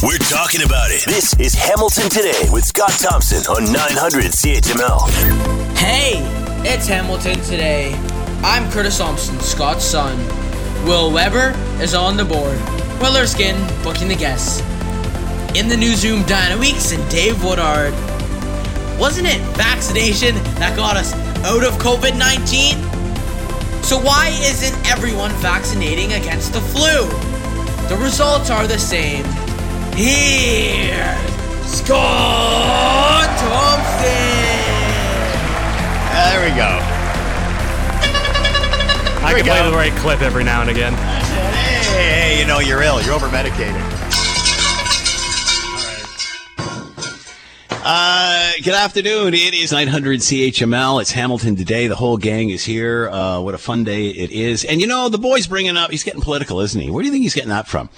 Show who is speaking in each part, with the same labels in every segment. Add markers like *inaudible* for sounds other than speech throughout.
Speaker 1: We're talking about it. This is Hamilton Today with Scott Thompson on 900 CHML.
Speaker 2: Hey, it's Hamilton Today. I'm Curtis Thompson, Scott's son. Will Weber is on the board. Will Erskine booking the guests. In the newsroom, Diana Weeks and Dave Woodard. Wasn't it vaccination that got us out of COVID 19? So, why isn't everyone vaccinating against the flu? The results are the same. Here, Scott Thompson.
Speaker 3: There we go.
Speaker 4: I
Speaker 3: we
Speaker 4: can play the right clip every now and again.
Speaker 3: Hey, hey, you know you're ill. You're over medicated. Uh, good afternoon. It is 900 CHML. It's Hamilton today. The whole gang is here. Uh, what a fun day it is. And you know, the boy's bringing up, he's getting political, isn't he? Where do you think he's getting that from?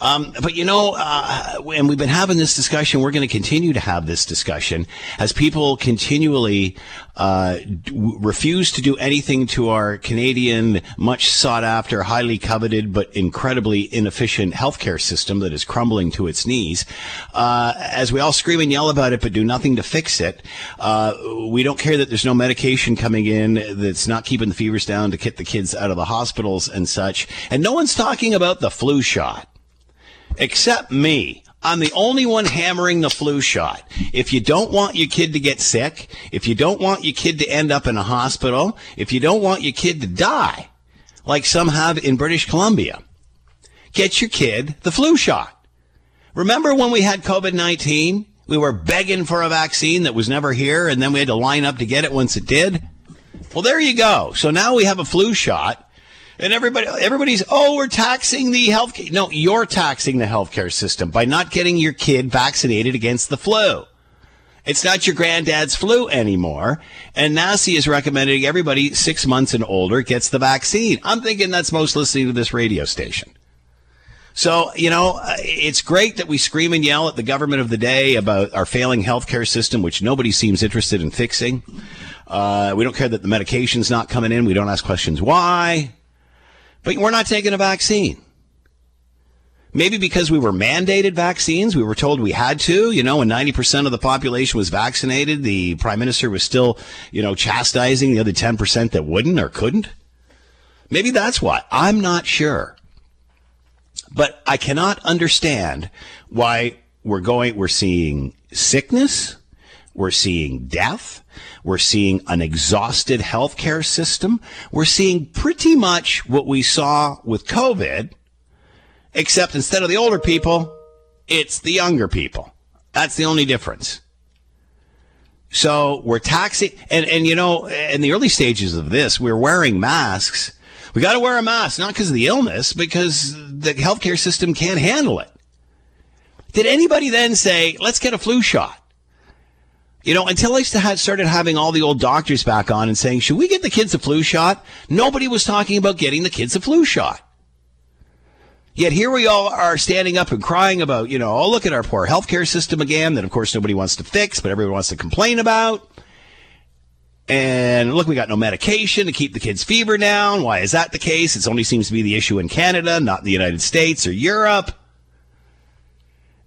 Speaker 3: Um, but you know, uh, and we've been having this discussion. We're going to continue to have this discussion as people continually, uh, d- refuse to do anything to our Canadian, much sought after, highly coveted, but incredibly inefficient healthcare system that is crumbling to its knees. Uh, as we all scream and yell about it, but do nothing to fix it. Uh, we don't care that there's no medication coming in that's not keeping the fevers down to get the kids out of the hospitals and such. And no one's talking about the flu shot except me. I'm the only one hammering the flu shot. If you don't want your kid to get sick, if you don't want your kid to end up in a hospital, if you don't want your kid to die, like some have in British Columbia, get your kid the flu shot. Remember when we had COVID 19? We were begging for a vaccine that was never here, and then we had to line up to get it once it did? Well, there you go. So now we have a flu shot. And everybody, everybody's, oh, we're taxing the healthcare. No, you're taxing the healthcare system by not getting your kid vaccinated against the flu. It's not your granddad's flu anymore. And NACI is recommending everybody six months and older gets the vaccine. I'm thinking that's most listening to this radio station. So, you know, uh, it's great that we scream and yell at the government of the day about our failing healthcare system, which nobody seems interested in fixing. Uh, we don't care that the medication's not coming in. We don't ask questions why. But we're not taking a vaccine. Maybe because we were mandated vaccines, we were told we had to, you know, when 90% of the population was vaccinated, the prime minister was still, you know, chastising the other 10% that wouldn't or couldn't. Maybe that's why. I'm not sure. But I cannot understand why we're going, we're seeing sickness, we're seeing death, we're seeing an exhausted healthcare system, we're seeing pretty much what we saw with COVID, except instead of the older people, it's the younger people. That's the only difference. So we're taxing, and, and you know, in the early stages of this, we're wearing masks. We got to wear a mask, not because of the illness, because the healthcare system can't handle it. Did anybody then say, let's get a flu shot? You know, until I started having all the old doctors back on and saying, should we get the kids a flu shot? Nobody was talking about getting the kids a flu shot. Yet here we all are standing up and crying about, you know, oh, look at our poor healthcare system again that of course nobody wants to fix, but everyone wants to complain about. And look, we got no medication to keep the kids' fever down. Why is that the case? It only seems to be the issue in Canada, not in the United States or Europe.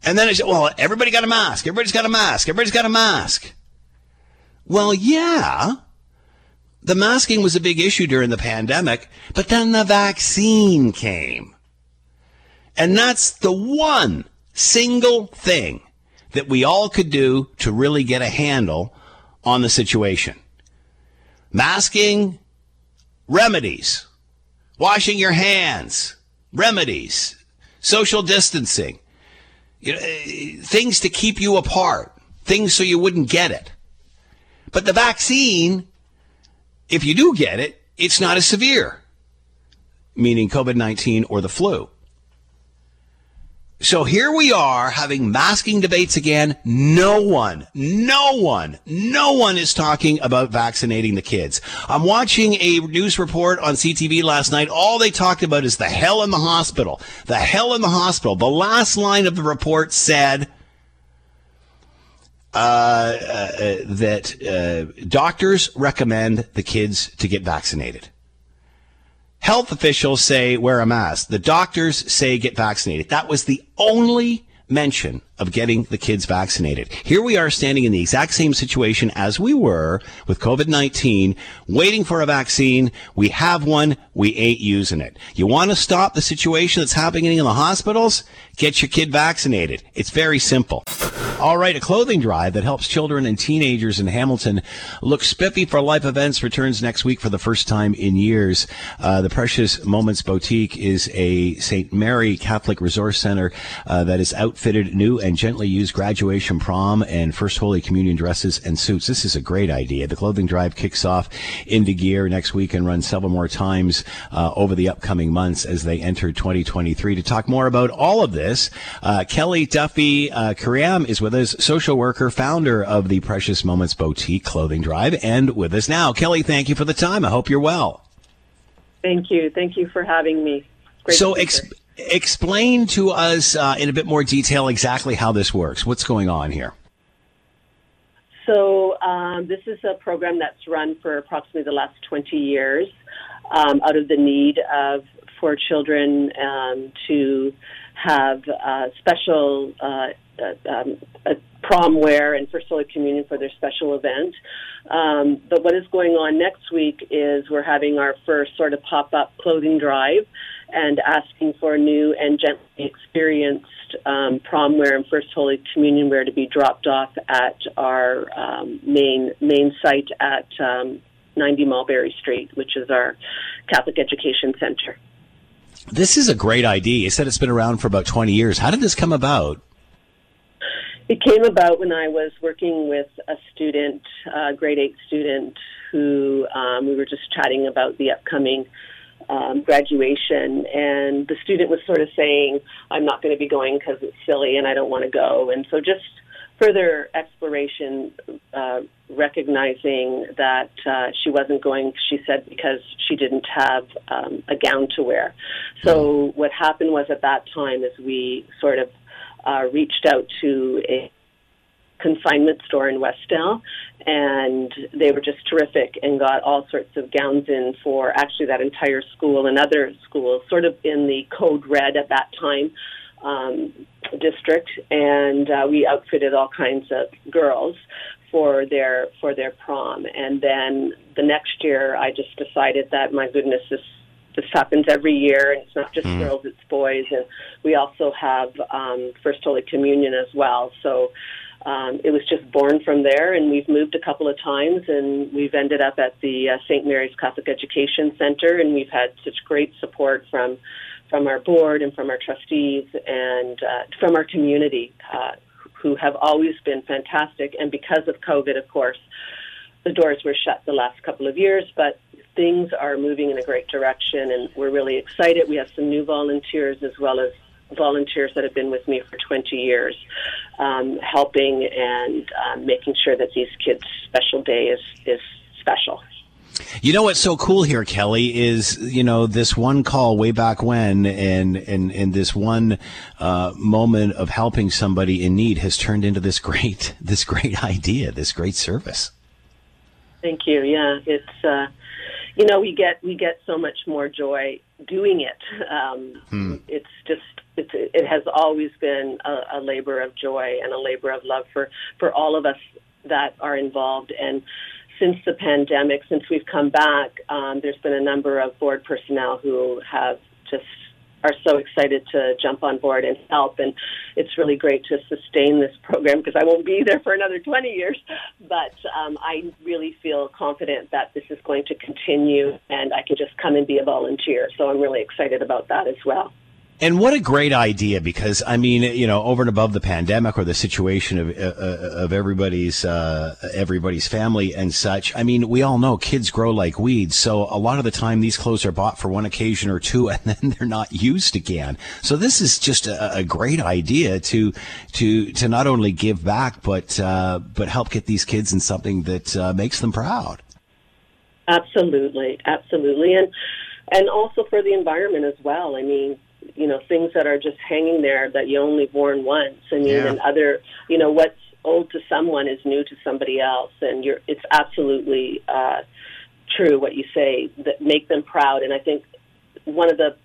Speaker 3: And then it's, well, everybody got a mask. Everybody's got a mask. Everybody's got a mask. Well, yeah. The masking was a big issue during the pandemic, but then the vaccine came. And that's the one single thing that we all could do to really get a handle on the situation. Masking, remedies, washing your hands, remedies, social distancing, you know, things to keep you apart, things so you wouldn't get it. But the vaccine, if you do get it, it's not as severe, meaning COVID 19 or the flu. So here we are having masking debates again. No one, no one, no one is talking about vaccinating the kids. I'm watching a news report on CTV last night. All they talked about is the hell in the hospital. The hell in the hospital. The last line of the report said, uh, uh, that uh, doctors recommend the kids to get vaccinated. Health officials say wear a mask. The doctors say get vaccinated. That was the only mention of getting the kids vaccinated. Here we are standing in the exact same situation as we were with COVID-19, waiting for a vaccine. We have one. We ain't using it. You want to stop the situation that's happening in the hospitals? Get your kid vaccinated. It's very simple. All right, a clothing drive that helps children and teenagers in Hamilton look spiffy for life events returns next week for the first time in years. Uh, the Precious Moments Boutique is a St. Mary Catholic Resource Center uh, that is outfitted new and gently used graduation prom and First Holy Communion dresses and suits. This is a great idea. The clothing drive kicks off into gear next week and runs several more times uh, over the upcoming months as they enter 2023. To talk more about all of this, uh, Kelly Duffy uh, Karam is with us, social worker, founder of the Precious Moments Boutique Clothing Drive, and with us now. Kelly, thank you for the time. I hope you're well.
Speaker 4: Thank you. Thank you for having me.
Speaker 3: Great so, ex- explain to us uh, in a bit more detail exactly how this works. What's going on here?
Speaker 4: So, um, this is a program that's run for approximately the last 20 years um, out of the need of for children um, to have uh, special uh, uh, um, prom wear and First Holy Communion for their special event. Um, but what is going on next week is we're having our first sort of pop up clothing drive and asking for new and gently experienced um, prom wear and First Holy Communion wear to be dropped off at our um, main main site at um, 90 Mulberry Street, which is our Catholic Education Center.
Speaker 3: This is a great idea. You said it's been around for about 20 years. How did this come about?
Speaker 4: It came about when I was working with a student, a grade eight student, who um, we were just chatting about the upcoming um, graduation, and the student was sort of saying, "I'm not going to be going because it's silly and I don't want to go." And so, just further exploration, uh, recognizing that uh, she wasn't going, she said, because she didn't have um, a gown to wear. So, what happened was at that time, is we sort of uh, reached out to a consignment store in Westdale, and they were just terrific and got all sorts of gowns in for actually that entire school and other schools, sort of in the code red at that time um, district, and uh, we outfitted all kinds of girls for their for their prom. And then the next year, I just decided that my goodness, this this happens every year, and it's not just mm. girls; it's boys, and we also have um, First Holy Communion as well. So um, it was just born from there, and we've moved a couple of times, and we've ended up at the uh, St. Mary's Catholic Education Center, and we've had such great support from from our board and from our trustees and uh, from our community, uh, who have always been fantastic. And because of COVID, of course, the doors were shut the last couple of years, but things are moving in a great direction, and we're really excited. We have some new volunteers as well as volunteers that have been with me for 20 years, um, helping and uh, making sure that these kids' special day is, is special.
Speaker 3: You know what's so cool here, Kelly, is you know this one call way back when, and and and this one uh, moment of helping somebody in need has turned into this *laughs* great this great idea, this great service.
Speaker 4: Thank you. Yeah, it's uh, you know we get we get so much more joy doing it. Um, hmm. It's just it's, it has always been a, a labor of joy and a labor of love for for all of us that are involved and since the pandemic, since we've come back, um, there's been a number of board personnel who have just are so excited to jump on board and help. And it's really great to sustain this program because I won't be there for another 20 years. But um, I really feel confident that this is going to continue and I can just come and be a volunteer. So I'm really excited about that as well.
Speaker 3: And what a great idea! Because I mean, you know, over and above the pandemic or the situation of uh, uh, of everybody's uh, everybody's family and such, I mean, we all know kids grow like weeds. So a lot of the time, these clothes are bought for one occasion or two, *laughs* and then they're not used again. So this is just a, a great idea to to to not only give back, but uh, but help get these kids in something that uh, makes them proud.
Speaker 4: Absolutely, absolutely, and and also for the environment as well. I mean you know things that are just hanging there that you only worn once. I mean, yeah. and other you know what's old to someone is new to somebody else, and you're it's absolutely uh, true what you say that make them proud. And I think one of the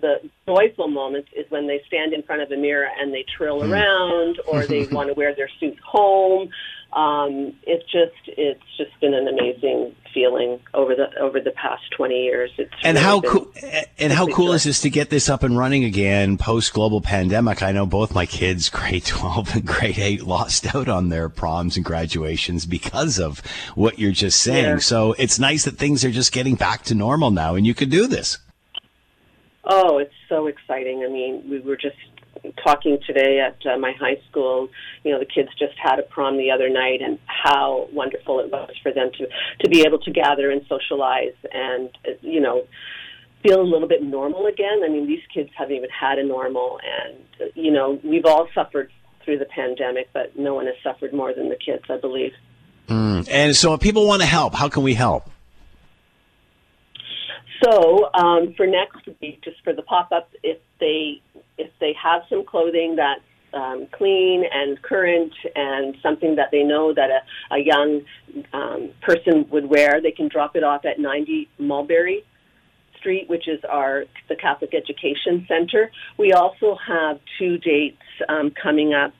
Speaker 4: the joyful moments is when they stand in front of a mirror and they trill
Speaker 3: Hmm.
Speaker 4: around, or *laughs* they want to wear their suits home. Um, it's just it's just been an amazing feeling over the over the past twenty years. It's
Speaker 3: And
Speaker 4: really
Speaker 3: how cool and how cool is this to get this up and running again post global pandemic? I know both my kids, grade twelve and grade eight, lost out on their proms and graduations because of what you're just saying.
Speaker 4: Yeah.
Speaker 3: So it's nice that things are just getting back to normal now, and you can do this.
Speaker 4: Oh, it's so exciting. I mean, we were just talking today at uh, my high school. You know, the kids just had a prom the other night, and how wonderful it was for them to to be able to gather and socialize, and uh, you know, feel a little bit normal again. I mean, these kids haven't even had a normal, and uh, you know, we've all suffered through the pandemic, but no one has suffered more than the kids, I believe.
Speaker 3: And so, if people want to help, how can we help?
Speaker 4: So um, for next week, just for the pop up, if they if they have some clothing that's um, clean and current and something that they know that a, a young um, person would wear, they can drop it off at 90 Mulberry Street, which is our the Catholic Education Center. We also have two dates um, coming up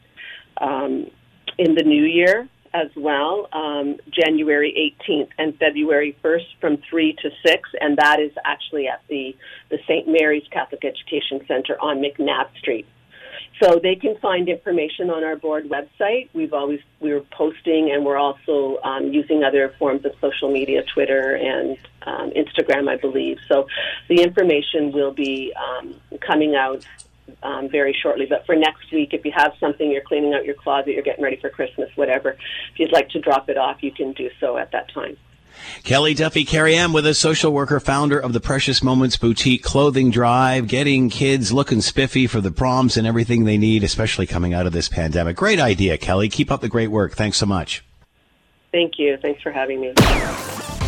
Speaker 4: um, in the new year as well, um, January 18th and February 1st from 3 to 6, and that is actually at the, the St. Mary's Catholic Education Center on MacNab Street. So they can find information on our board website. We've always we were posting, and we're also um, using other forms of social media, Twitter and um, Instagram, I believe. So the information will be um, coming out um, very shortly. But for next week, if you have something, you're cleaning out your closet, you're getting ready for Christmas, whatever, if you'd like to drop it off, you can do so at that time.
Speaker 3: Kelly Duffy, Karam with us, social worker, founder of the Precious Moments Boutique Clothing Drive, getting kids looking spiffy for the proms and everything they need, especially coming out of this pandemic. Great idea, Kelly. Keep up the great work. Thanks so much.
Speaker 4: Thank you. Thanks for having me.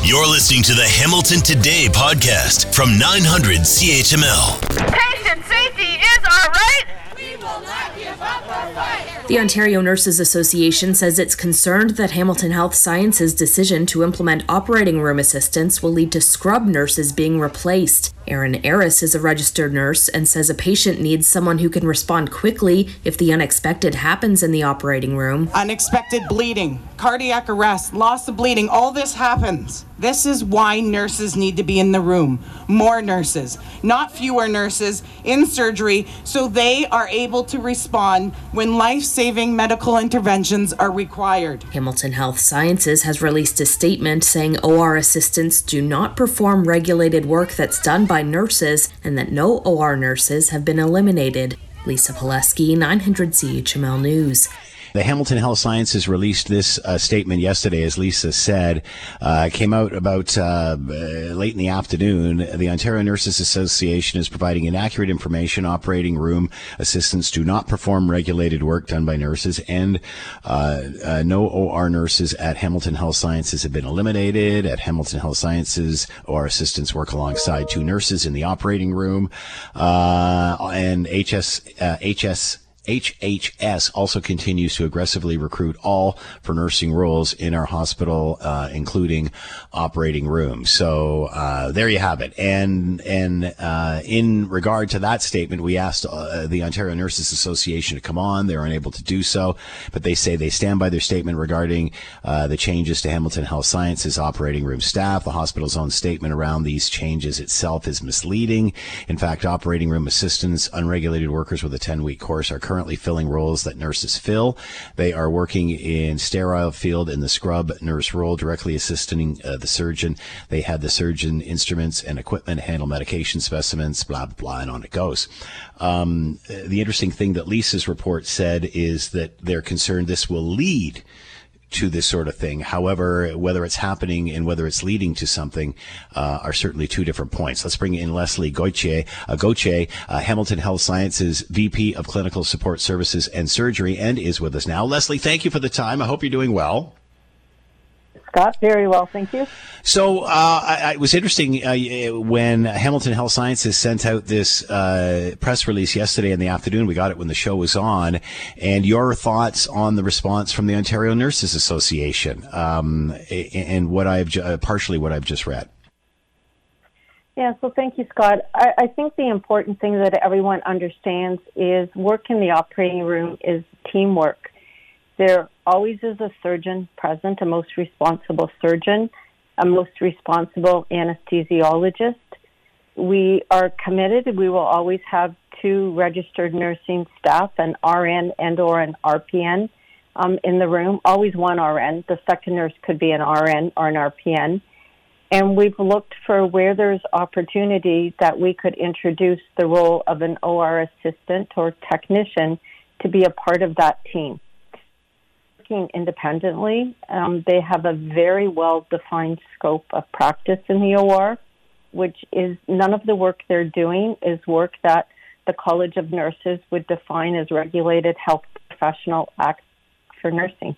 Speaker 1: You're listening to the Hamilton Today podcast from 900 CHML.
Speaker 5: Patient safety is our right. We will not give up our fight.
Speaker 6: The Ontario Nurses Association says it's concerned that Hamilton Health Sciences' decision to implement operating room assistance will lead to scrub nurses being replaced. Erin Ariss is a registered nurse and says a patient needs someone who can respond quickly if the unexpected happens in the operating room.
Speaker 7: unexpected bleeding, cardiac arrest, loss of bleeding, all this happens. This is why nurses need to be in the room. More nurses, not fewer nurses in surgery, so they are able to respond when life saving medical interventions are required.
Speaker 6: Hamilton Health Sciences has released a statement saying OR assistants do not perform regulated work that's done by nurses and that no OR nurses have been eliminated. Lisa Polewski, 900 CHML News.
Speaker 3: The Hamilton Health Sciences released this uh, statement yesterday, as Lisa said. Uh, came out about uh, uh, late in the afternoon. The Ontario Nurses Association is providing inaccurate information. Operating room assistants do not perform regulated work done by nurses, and uh, uh, no OR nurses at Hamilton Health Sciences have been eliminated. At Hamilton Health Sciences, OR assistants work alongside two nurses in the operating room, uh, and HS HS. HHS also continues to aggressively recruit all for nursing roles in our hospital, uh, including operating rooms. So uh, there you have it. And and uh, in regard to that statement, we asked uh, the Ontario Nurses Association to come on. They were unable to do so, but they say they stand by their statement regarding uh, the changes to Hamilton Health Sciences operating room staff. The hospital's own statement around these changes itself is misleading. In fact, operating room assistants, unregulated workers with a 10 week course, are currently filling roles that nurses fill. They are working in sterile field in the scrub nurse role, directly assisting uh, the surgeon. They had the surgeon instruments and equipment, handle medication specimens, blah, blah, blah, and on it goes. Um, the interesting thing that Lisa's report said is that they're concerned this will lead to this sort of thing. However, whether it's happening and whether it's leading to something uh, are certainly two different points. Let's bring in Leslie Gauthier, uh, Gauthier uh, Hamilton Health Sciences VP of Clinical Support Services and Surgery, and is with us now. Leslie, thank you for the time. I hope you're doing well.
Speaker 8: Scott, very well, thank you.
Speaker 3: So uh, I, I, it was interesting uh, when Hamilton Health Sciences sent out this uh, press release yesterday in the afternoon. We got it when the show was on, and your thoughts on the response from the Ontario Nurses Association um, and what I've ju- uh, partially what I've just read.
Speaker 8: Yeah, so thank you, Scott. I, I think the important thing that everyone understands is work in the operating room is teamwork. There always is a surgeon present, a most responsible surgeon, a most responsible anesthesiologist. We are committed. We will always have two registered nursing staff, an RN and or an RPN um, in the room. Always one RN. The second nurse could be an RN or an RPN. And we've looked for where there's opportunity that we could introduce the role of an OR assistant or technician to be a part of that team. Working independently, um, they have a very well defined scope of practice in the OR, which is none of the work they're doing is work that the College of Nurses would define as regulated health professional act for nursing.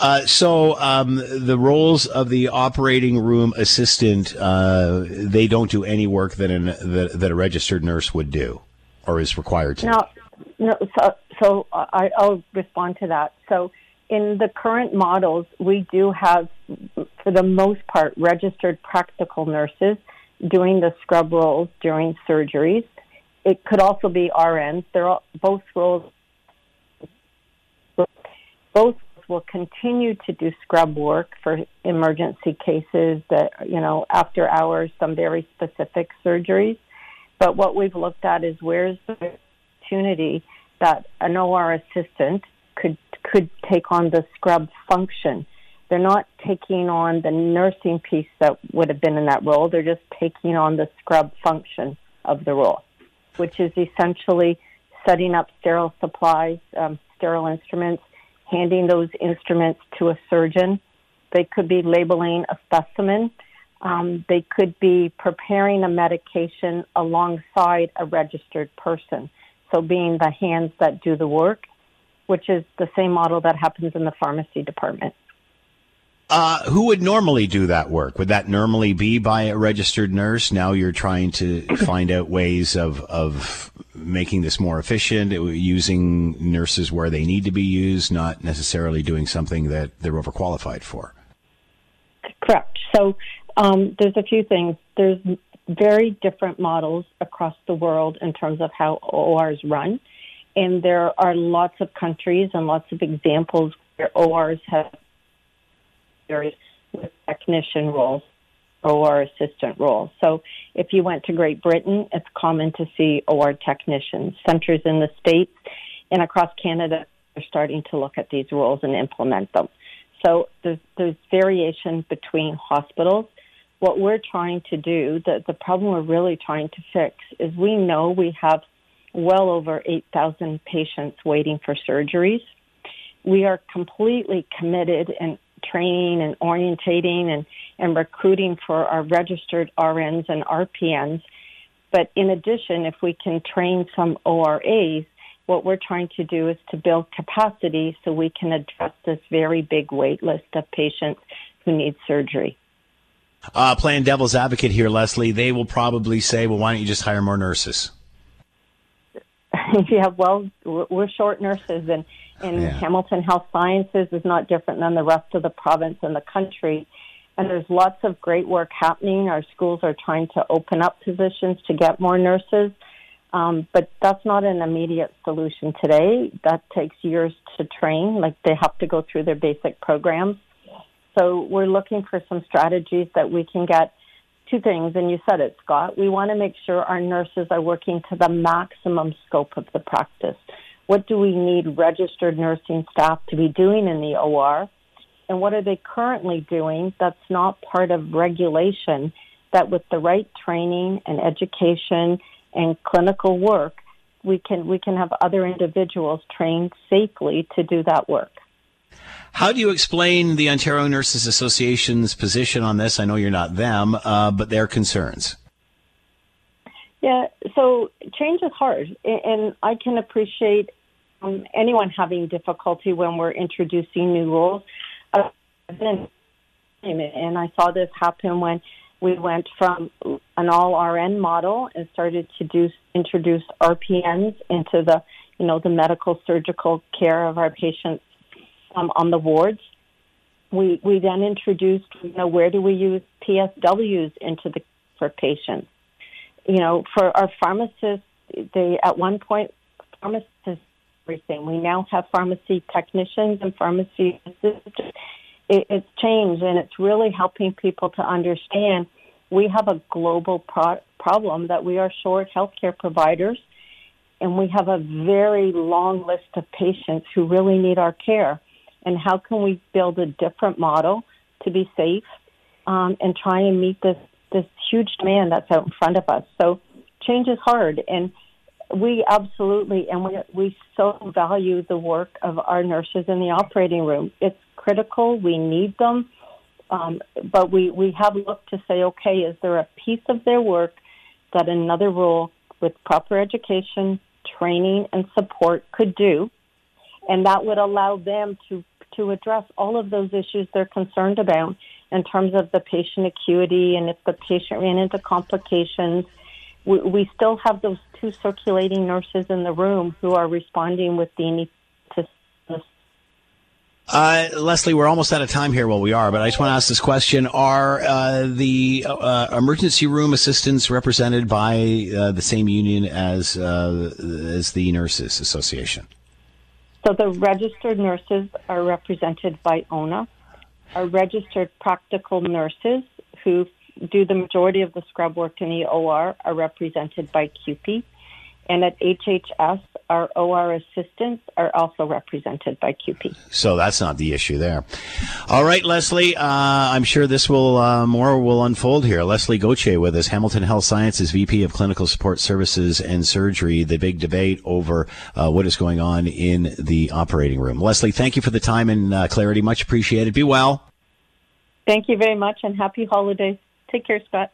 Speaker 3: Uh, so um, the roles of the operating room assistant, uh, they don't do any work that, an, that, that a registered nurse would do, or is required to.
Speaker 8: No, no. So, so uh, I, I'll respond to that. So in the current models, we do have, for the most part, registered practical nurses doing the scrub roles during surgeries. It could also be RNs. They're all, both roles. Both will continue to do scrub work for emergency cases that, you know, after hours, some very specific surgeries. But what we've looked at is where's the opportunity that an OR assistant could could take on the scrub function. They're not taking on the nursing piece that would have been in that role. They're just taking on the scrub function of the role, which is essentially setting up sterile supplies, um, sterile instruments, handing those instruments to a surgeon. They could be labeling a specimen. Um, they could be preparing a medication alongside a registered person. So, being the hands that do the work, which is the same model that happens in the pharmacy department.
Speaker 3: Uh, who would normally do that work? Would that normally be by a registered nurse? Now you're trying to *coughs* find out ways of, of making this more efficient, using nurses where they need to be used, not necessarily doing something that they're overqualified for.
Speaker 8: Correct. So um, there's a few things. There's very different models across the world in terms of how ORs run. And there are lots of countries and lots of examples where ORs have with technician roles OR assistant roles. So if you went to Great Britain, it's common to see OR technicians. Centers in the States and across Canada are starting to look at these roles and implement them. So there's, there's variation between hospitals. What we're trying to do, the, the problem we're really trying to fix, is we know we have well over 8,000 patients waiting for surgeries. We are completely committed and training and orientating and, and recruiting for our registered RNs and RPNs. But in addition, if we can train some ORAs, what we're trying to do is to build capacity so we can address this very big wait list of patients who need surgery.
Speaker 3: Uh, playing devil's advocate here, Leslie, they will probably say, well, why don't you just hire more nurses? *laughs*
Speaker 8: yeah, well, we're short nurses, and and yeah. Hamilton Health Sciences is not different than the rest of the province and the country. And there's lots of great work happening. Our schools are trying to open up positions to get more nurses. Um, but that's not an immediate solution today. That takes years to train. Like they have to go through their basic programs. So we're looking for some strategies that we can get two things, and you said it, Scott. We want to make sure our nurses are working to the maximum scope of the practice. What do we need registered nursing staff to be doing in the OR? And what are they currently doing that's not part of regulation that with the right training and education and clinical work, we can, we can have other individuals trained safely to do that work.
Speaker 3: How do you explain the Ontario Nurses Association's position on this? I know you're not them, uh, but their concerns.
Speaker 8: Yeah, so change is hard, and I can appreciate um, anyone having difficulty when we're introducing new rules. Uh, and I saw this happen when we went from an all RN model and started to do introduce RPNs into the you know the medical surgical care of our patients um, on the wards. We we then introduced you know where do we use PSWs into the for patients. You know, for our pharmacists, they at one point pharmacists everything. We now have pharmacy technicians and pharmacy assistants. It, it's changed, and it's really helping people to understand we have a global pro- problem that we are short healthcare providers, and we have a very long list of patients who really need our care. And how can we build a different model to be safe um, and try and meet this this huge demand that's out in front of us? So change is hard, and we absolutely and we we so value the work of our nurses in the operating room. It's critical. We need them. Um, but we, we have looked to say, okay, is there a piece of their work that another role with proper education, training, and support could do? And that would allow them to, to address all of those issues they're concerned about in terms of the patient acuity and if the patient ran into complications. We, we still have those two circulating nurses in the room who are responding with the
Speaker 3: uh, Leslie, we're almost out of time here. Well, we are, but I just want to ask this question: Are uh, the uh, emergency room assistants represented by uh, the same union as uh, as the Nurses Association?
Speaker 8: So the registered nurses are represented by ONA. Our registered practical nurses who do the majority of the scrub work in the OR are represented by CUPE. And at HHS, our OR assistants are also represented by CUPE.
Speaker 3: So that's not the issue there. All right, Leslie, uh, I'm sure this will, uh, more will unfold here. Leslie Gauthier with us, Hamilton Health Sciences VP of Clinical Support Services and Surgery, the big debate over uh, what is going on in the operating room. Leslie, thank you for the time and uh, clarity. Much appreciated. Be well.
Speaker 8: Thank you very much and happy holidays. Take care, Scott.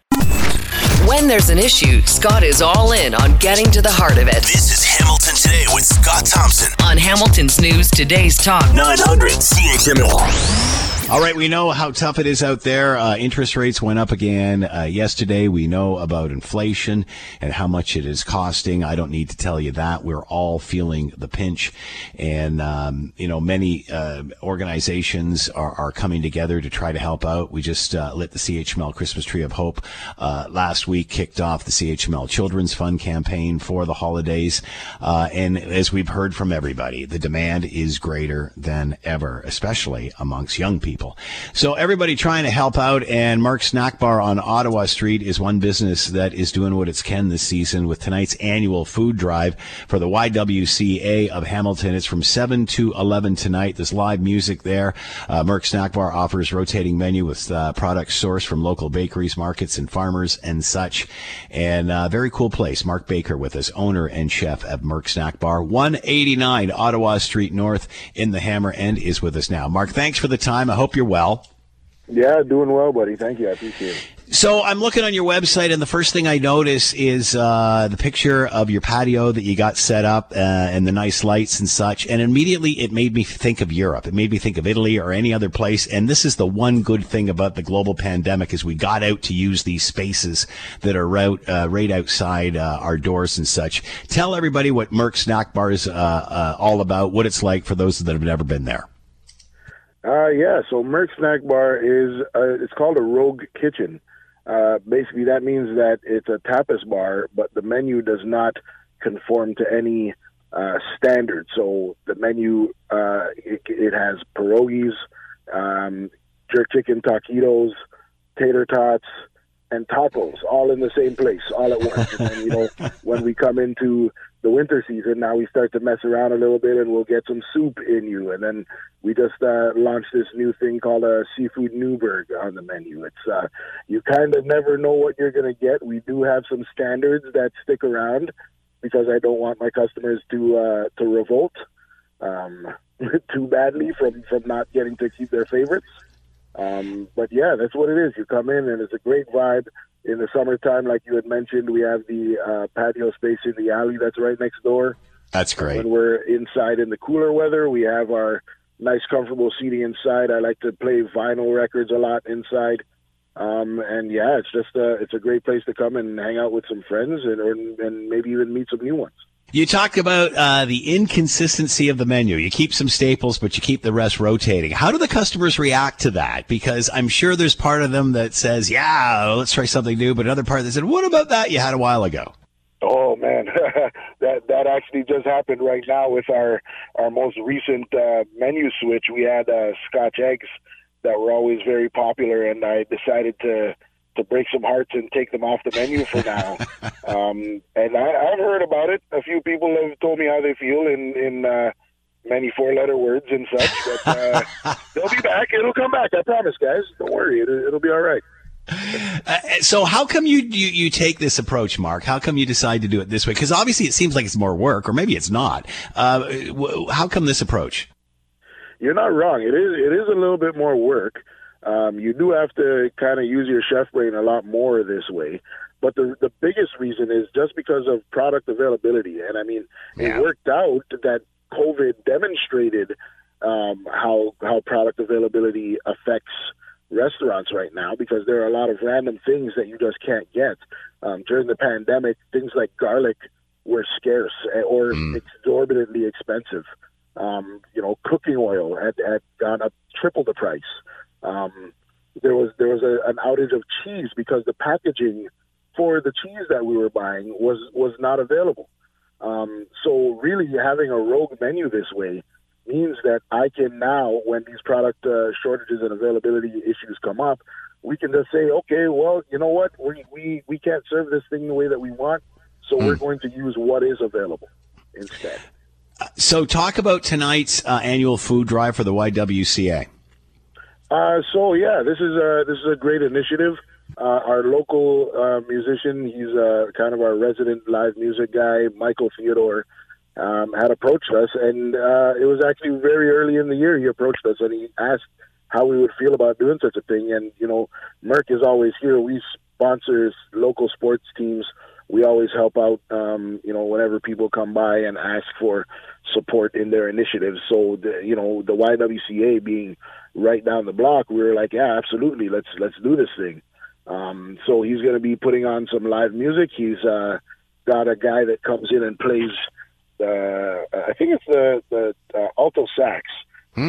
Speaker 9: When there's an issue, Scott is all in on getting to the heart of it.
Speaker 1: This is Hamilton Today with Scott Thompson
Speaker 9: on Hamilton's News Today's Talk
Speaker 1: 900 CHML.
Speaker 3: All right, we know how tough it is out there. Uh, interest rates went up again uh, yesterday. We know about inflation and how much it is costing. I don't need to tell you that. We're all feeling the pinch. And, um, you know, many uh, organizations are, are, coming together to try to help out. We just uh, lit the CHML Christmas Tree of Hope uh, last week, kicked off the CHML Children's Fund campaign for the holidays. Uh, and as we've heard from everybody, the demand is greater than ever, especially amongst young people people. So everybody trying to help out, and Merck Snack Bar on Ottawa Street is one business that is doing what it's can this season with tonight's annual food drive for the YWCA of Hamilton. It's from 7 to 11 tonight. There's live music there. Uh, Merck Snack Bar offers rotating menu with uh, products sourced from local bakeries, markets, and farmers and such. And uh, very cool place. Mark Baker with us, owner and chef at Merck Snack Bar, 189 Ottawa Street North in the Hammer End is with us now. Mark, thanks for the time. I hope hope you're well.
Speaker 10: Yeah, doing well, buddy. Thank you. I appreciate it.
Speaker 3: So I'm looking on your website, and the first thing I notice is uh, the picture of your patio that you got set up uh, and the nice lights and such. And immediately it made me think of Europe. It made me think of Italy or any other place. And this is the one good thing about the global pandemic is we got out to use these spaces that are right, uh, right outside uh, our doors and such. Tell everybody what Merck Snack Bar is uh, uh, all about, what it's like for those that have never been there.
Speaker 10: Uh, yeah. So Merck Snack Bar is uh, it's called a Rogue Kitchen. Uh, basically, that means that it's a tapas bar, but the menu does not conform to any uh, standard. So the menu uh, it, it has pierogies, um, jerk chicken taquitos, tater tots, and tacos all in the same place, all at once. and then, you know, *laughs* when we come into the winter season, now we start to mess around a little bit and we'll get some soup in you. And then we just uh, launched this new thing called a seafood Newburg on the menu. It's, uh, you kind of never know what you're going to get. We do have some standards that stick around because I don't want my customers to, uh, to revolt, um, *laughs* too badly from, from not getting to keep their favorites. Um, but yeah, that's what it is. You come in and it's a great vibe. In the summertime, like you had mentioned, we have the uh, patio space in the alley that's right next door.
Speaker 3: That's great.
Speaker 10: When we're inside in the cooler weather, we have our nice, comfortable seating inside. I like to play vinyl records a lot inside. Um, and yeah, it's just a, it's a great place to come and hang out with some friends and, or, and maybe even meet some new ones.
Speaker 3: You talk about uh, the inconsistency of the menu. You keep some staples, but you keep the rest rotating. How do the customers react to that? Because I'm sure there's part of them that says, "Yeah, let's try something new," but another part that said, "What about that you had a while ago?"
Speaker 10: Oh man, *laughs* that that actually just happened right now with our our most recent uh, menu switch. We had uh, Scotch eggs that were always very popular, and I decided to to break some hearts and take them off the menu for now. *laughs* um, and I, I've heard about it. A few people have told me how they feel in in uh, many four letter words and such. But uh, *laughs* they'll be back. It'll come back. I promise, guys. Don't worry. It, it'll be all right.
Speaker 3: Uh, so how come you, you you take this approach, Mark? How come you decide to do it this way? Because obviously it seems like it's more work, or maybe it's not. Uh, w- how come this approach?
Speaker 10: You're not wrong. It is it is a little bit more work. Um, you do have to kind of use your chef brain a lot more this way. But the the biggest reason is just because of product availability. And I mean,
Speaker 3: Yeah.
Speaker 10: it worked out that COVID demonstrated um, how how product availability affects restaurants right now because there are a lot of random things that you just can't get. Um, during the pandemic, things like garlic were scarce or exorbitantly expensive. Um, you know, cooking oil had, had gone up triple the price. Um, there was there was a, an outage of cheese because the packaging for the cheese that we were buying was was not available. Um, so really, having a rogue menu this way means that I can now, when these product uh, shortages and availability issues come up, we can just say, okay, well, you know what, we we, we can't serve this thing the way that we want, so we're going to use what is available instead.
Speaker 3: So talk about tonight's uh, annual food drive for the YWCA.
Speaker 10: Uh, so yeah, this is a this is a great initiative. Uh, our local uh, musician, he's uh, kind of our resident live music guy, Michael Theodore, um, had approached us, and uh, it was actually very early in the year he approached us, and he asked how we would feel about doing such a thing. And you know, Merck is always here. We sponsor local sports teams. We always help out. Um, you know, whenever people come by and ask for support in their initiatives. So the you know the YWCA being right down the block, we were like, yeah, absolutely, let's let's do this thing. Um, so he's going to be putting on some live music. He's uh, got a guy that comes in and plays the I think it's the the uh, alto sax,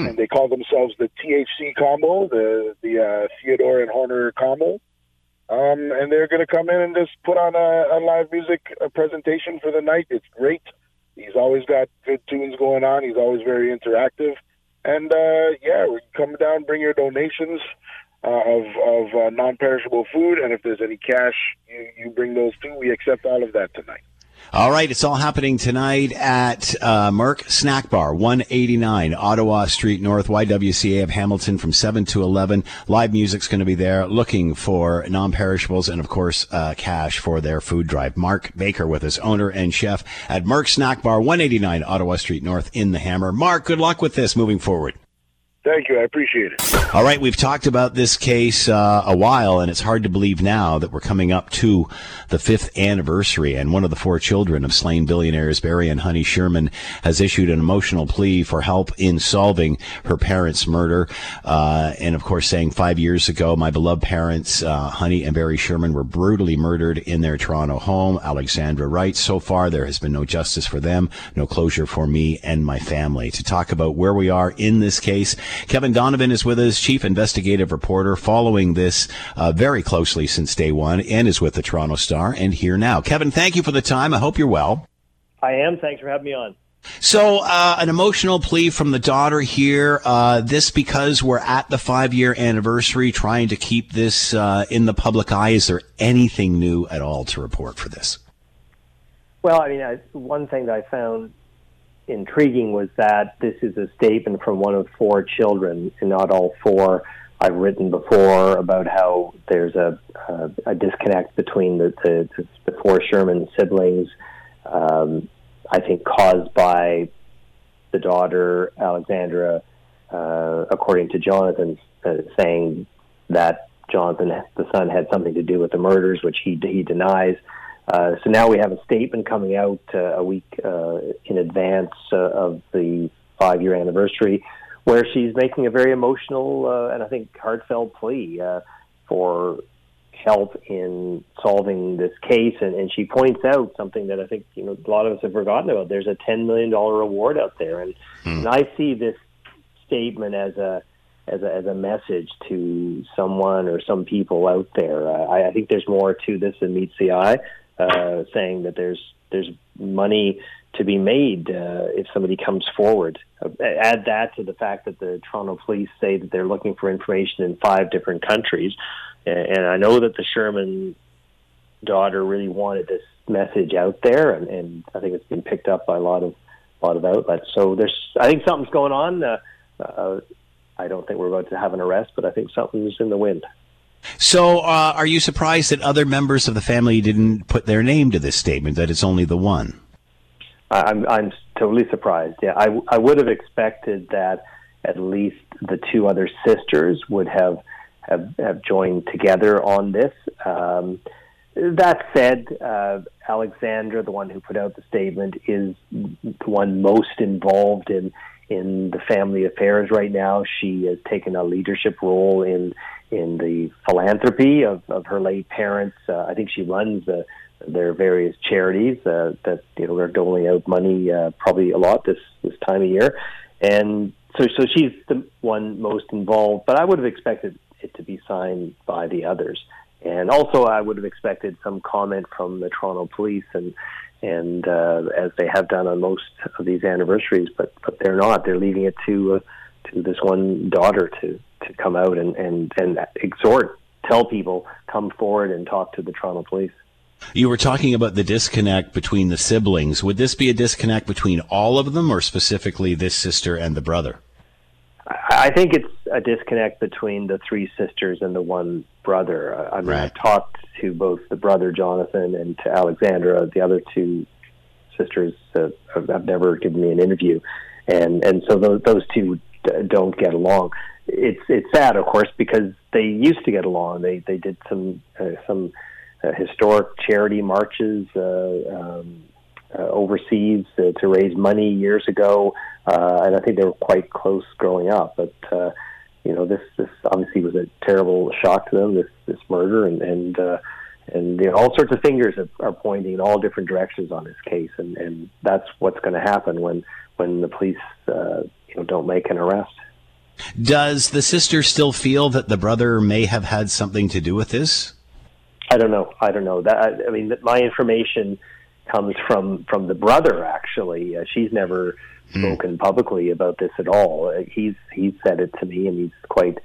Speaker 10: and they call themselves the THC combo, the the uh, Theodore and Horner combo. Um, and they're going to come in and just put on a, a live music uh presentation for the night. It's great. He's always got good tunes going on. He's always very interactive. And uh, yeah, come down, bring your donations uh, of of uh, non-perishable food, and if there's any cash, you, you bring those too. We accept all of that tonight.
Speaker 3: All right, it's all happening tonight at uh, Merck Snack Bar, 189 Ottawa Street North, YWCA of Hamilton from 7 to 11. Live music's going to be there looking for non-perishables and, of course, uh, cash for their food drive. Mark Baker with us, owner and chef at Merck Snack Bar, 189 Ottawa Street North in the Hammer. Mark, good luck with this moving forward.
Speaker 10: Thank you. I appreciate it.
Speaker 3: All right, we've talked about this case uh, a while, and it's hard to believe now that we're coming up to the fifth anniversary. And one of the four children of slain billionaires Barry and Honey Sherman has issued an emotional plea for help in solving her parents' murder. Uh, and of course, saying five years ago, my beloved parents, uh, Honey and Barry Sherman, were brutally murdered in their Toronto home. Alexandra writes, so far there has been no justice for them, no closure for me and my family. To talk about where we are in this case, Kevin Donovan is with us, chief investigative reporter, following this uh, very closely since day one, and is with the Toronto Star and here now. Kevin, thank you for the time. I hope you're well.
Speaker 11: I am. Thanks for having me on.
Speaker 3: So, uh, an emotional plea from the daughter here. Uh, this because we're at the five year anniversary, trying to keep this uh, in the public eye. Is there anything new at all to report for this?
Speaker 11: Well, I mean, I, one thing that I found intriguing was that this is a statement from one of four children, and not all four. I've written before about how there's a, a, a disconnect between the, the, the four Sherman siblings. Um, I think caused by the daughter Alexandra, uh, according to Jonathan, uh, saying that Jonathan, the son, had something to do with the murders, which he he denies. Uh, so now we have a statement coming out uh, a week uh, in advance uh, of the five-year anniversary, where she's making a very emotional uh, and I think heartfelt plea uh, for help in solving this case. And, and she points out something that I think you know a lot of us have forgotten about. There's a ten million dollar reward out there, and, and I see this statement as a as a, as a message to someone or some people out there. Uh, I, I think there's more to this than meets the eye, uh, saying that there's there's money to be made uh, if somebody comes forward. Uh, add that to the fact that the Toronto police say that they're looking for information in five different countries, and, I know that the Sherman daughter really wanted this message out there, and, and I think it's been picked up by a lot of a lot of outlets. So there's, I think something's going on. Uh, uh, I don't think we're about to have an arrest, but I think something's in the wind.
Speaker 3: So, uh, are you surprised that other members of the family didn't put their name to this statement? That it's only the one?
Speaker 11: I'm I'm totally surprised. Yeah, I I would have expected that at least the two other sisters would have have, have joined together on this. Um, that said, uh, Alexandra, the one who put out the statement, is the one most involved in in the family affairs right now. She has taken a leadership role in in the philanthropy of, of her late parents. Uh, I think she runs uh, their various charities uh, that you know are doling out money uh, probably a lot this this time of year, and so so she's the one most involved. But I would have expected it to be signed by the others, and also I would have expected some comment from the Toronto Police and and uh, as they have done on most of these anniversaries, but but they're not. They're leaving it to uh, to this one daughter to to come out and and and exhort, tell people, come forward and talk to the Toronto Police.
Speaker 3: You were talking about the disconnect between the siblings. Would this be a disconnect between all of them, or specifically this sister and the brother?
Speaker 11: I think it's a disconnect between the three sisters and the one brother. I mean, right. I've talked to both the brother Jonathan and to Alexandra. The other two sisters uh, have never given me an interview, and and so those, those two don't get along. It's it's sad, of course, because they used to get along. They they did some uh, some uh, historic charity marches uh, um, overseas uh, to raise money years ago, uh, and I think they were quite close growing up. But uh, you know, this this obviously was a terrible shock to them. This this murder and and uh, and you know, all sorts of fingers are, are pointing in all different directions on this case, and and that's what's going to happen when when the police uh, you know don't make an arrest.
Speaker 3: Does the sister still feel that the brother may have had something to do with this?
Speaker 11: I don't know. I don't know. That I mean, my information comes from from the brother. Actually, uh, she's never mm. spoken publicly about this at all. Uh, he's he's said it to me, and he's quite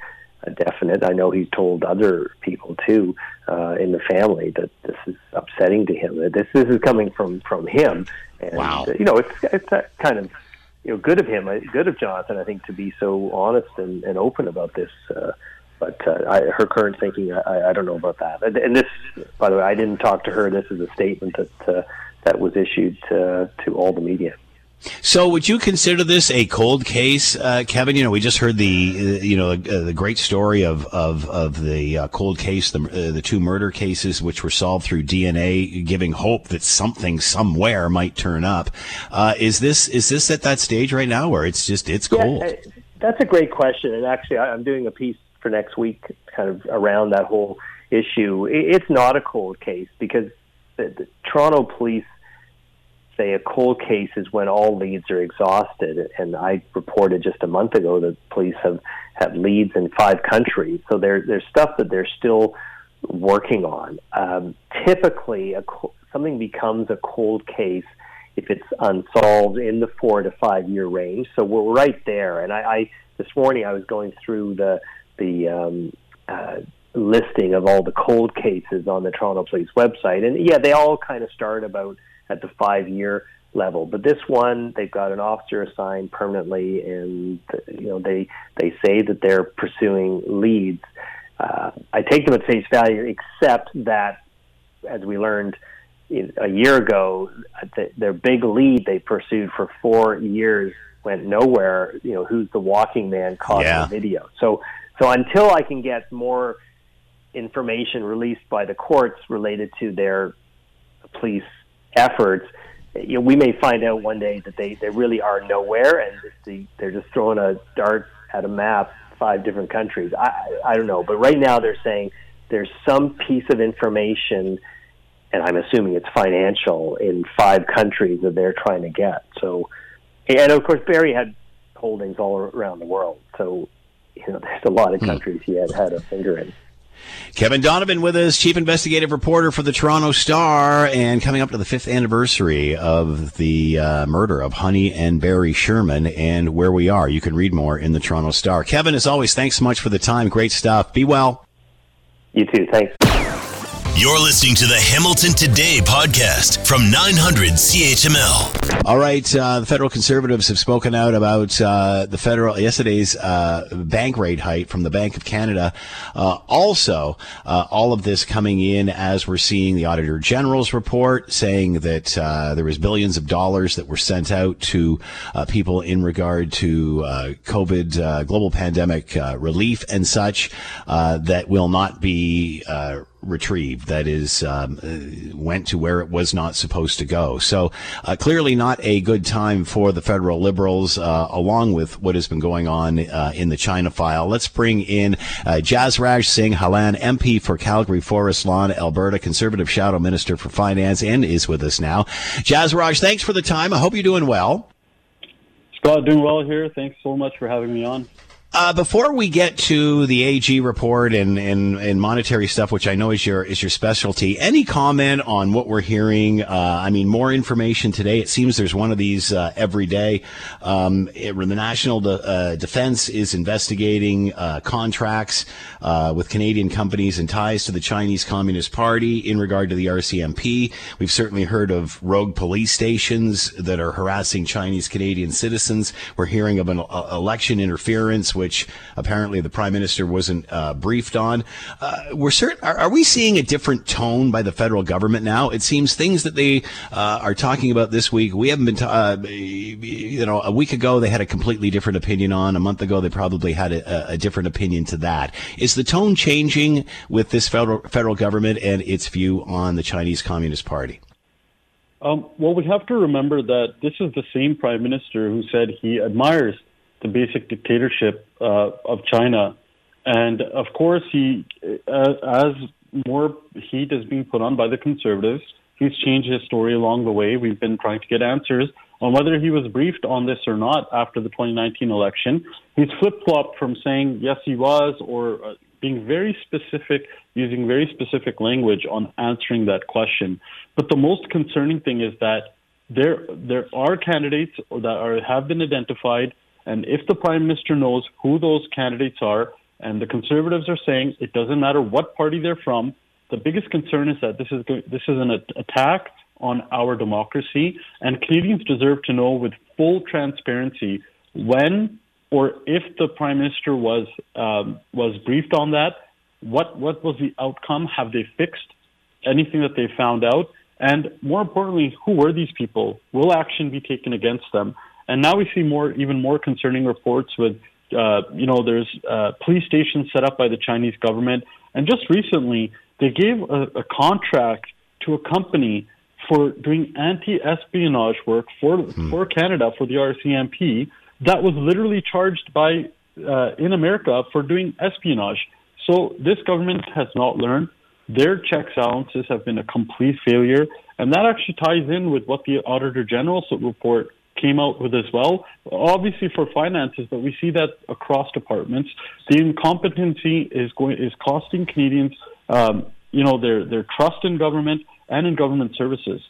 Speaker 11: uh, definite. I know he's told other people too uh, in the family that this is upsetting to him. That this this is coming from from him. And,
Speaker 3: wow.
Speaker 11: Uh, you know, it's it's a kind of you know good of him, uh, good of Jonathan. I think to be so honest and, and open about this. Uh, but uh, I, her current thinking, I, I don't know about that. And, and this, by the way, I didn't talk to her. This is a statement that uh, that was issued to, to all the media.
Speaker 3: So, would you consider this a cold case, uh, Kevin? You know, we just heard the uh, you know uh, the great story of of of the uh, cold case, the uh, the two murder cases, which were solved through DNA, giving hope that something somewhere might turn up. Uh, is this is this at that stage right now, where it's just it's cold? Yeah,
Speaker 11: that's a great question, and actually, I'm doing a piece for next week, kind of around that whole issue. It's not a cold case because the, Toronto police say a cold case is when all leads are exhausted. And I reported just a month ago that police have, have leads in five countries. So there, there's stuff that they're still working on. Um, typically, a, something becomes a cold case if it's unsolved in the four to five year range. So we're right there. And I, I this morning I was going through the the um, uh, listing of all the cold cases on the Toronto Police website, and yeah, they all kind of start about at the five year level. But this one, they've got an officer assigned permanently, and you know they they say that they're pursuing leads. Uh, I take them at face value, except that, as we learned a year ago, their big lead they pursued for four years went nowhere. You know, who's the walking man caught yeah. in the video? So, so until I can get more information released by the courts related to their police efforts, you know, we may find out one day that they, they really are nowhere and the, they're just throwing a dart at a map, five different countries. I, I don't know. But right now they're saying there's some piece of information, and I'm assuming it's financial in five countries that they're trying to get. So, and of course, Barry had holdings all around the world. So, you know, there's a lot of hmm. countries he had had a finger in.
Speaker 3: Kevin Donovan with us, chief investigative reporter for the Toronto Star, and coming up to the fifth anniversary of the uh, murder of Honey and Barry Sherman and where we are. You can read more in the Toronto Star. Kevin, as always, thanks so much for the time. Great stuff. Be well.
Speaker 11: You too. Thanks.
Speaker 1: You're listening to the Hamilton Today podcast from 900 CHML.
Speaker 3: All right, uh, the federal conservatives have spoken out about uh, the federal yesterday's uh, bank rate hike from the Bank of Canada. Uh, also, uh, all of this coming in as we're seeing the Auditor General's report saying that uh, there was billions of dollars that were sent out to people in regard to COVID, global pandemic relief, and such that will not be retrieved that is um, uh, went to where it was not supposed to go. So uh, clearly not a good time for the federal liberals uh, along with what has been going on uh, in the china file. Let's bring in uh, jasraj singh Hallan mp for calgary forest lawn alberta conservative shadow minister for finance and is with us now. Jasraj thanks for the time. I hope you're doing well.
Speaker 12: Scott doing well here. Thanks so much for having me on
Speaker 3: uh, before we get to the AG report and, and, and monetary stuff, which I know is your is your specialty, any comment on what we're hearing? Uh, I mean, more information today. It seems there's one of these uh, every day. Um, it, the National De- uh, Defense is investigating uh, contracts uh, with Canadian companies and ties to the Chinese Communist Party in regard to the RCMP. We've certainly heard of rogue police stations that are harassing Chinese Canadian citizens. We're hearing of an election interference which apparently the prime minister wasn't uh, briefed on. Uh, we're certain. Are, are, we seeing a different tone by the federal government now? It seems things that they uh, are talking about this week. We haven't been, uh, you know, a week ago they had a completely different opinion on. A month ago they probably had a, a different opinion to that. Is the tone changing with this federal federal government and its view on the Chinese Communist Party?
Speaker 12: Um, well, we have to remember that this is the same prime minister who said he admires the basic dictatorship uh, of China. And of course, he, uh, as more heat is being put on by the conservatives, he's changed his story along the way. We've been trying to get answers on whether he was briefed on this or not after the 2019 election. He's flip flopped from saying yes, he was, or uh, being very specific, using very specific language on answering that question. But the most concerning thing is that there there are candidates that are have been identified and if the prime minister knows who those candidates are, and the conservatives are saying it doesn't matter what party they're from, the biggest concern is that this is this is an attack on our democracy, and Canadians deserve to know with full transparency when or if the prime minister was um, was briefed on that. What what was the outcome? Have they fixed anything that they found out? And more importantly, who were these people? Will action be taken against them? And now we see more, even more concerning reports with, uh, you know, there's uh, police stations set up by the Chinese government. And just recently, they gave a, a contract to a company for doing anti-espionage work for hmm. for Canada for the RCMP that was literally charged by uh, in America for doing espionage. So this government has not learned. Their checks and balances have been a complete failure, and that actually ties in with what the Auditor General's report came out with as well. Obviously for finances, but we see that across departments. The incompetency is going is costing Canadians, um, you know, their their trust in government and in government services.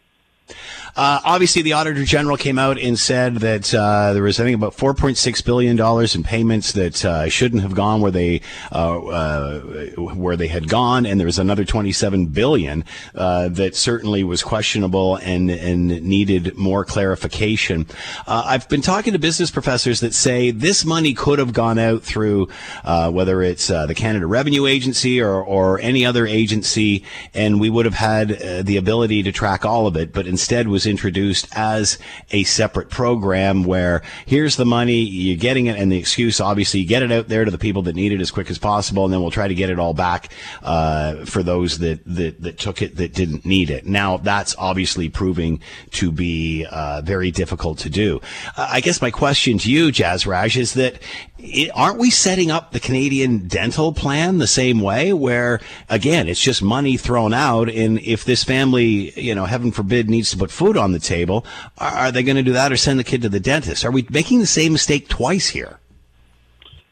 Speaker 3: Uh, obviously, the Auditor General came out and said that uh, there was, I think, about $4.6 billion in payments that uh, shouldn't have gone where they uh, uh, where they had gone, and there was another 27 billion uh, that certainly was questionable and, and needed more clarification. I've been talking to business professors that say this money could have gone out through whether it's the Canada Revenue Agency or, or any other agency, and we would have had the ability to track all of it, but in instead was introduced as a separate program where here's the money, you're getting it, and the excuse, obviously, get it out there to the people that need it as quick as possible, and then we'll try to get it all back uh, for those that, that, that took it that didn't need it. Now, that's obviously proving to be uh, very difficult to do. I guess my question to you, Jasraj, is that it, aren't we setting up the Canadian dental plan the same way where again it's just money thrown out and if this family you know heaven forbid needs to put food on the table are, are they going to do that or send the kid to the dentist? Are we making the same mistake twice here?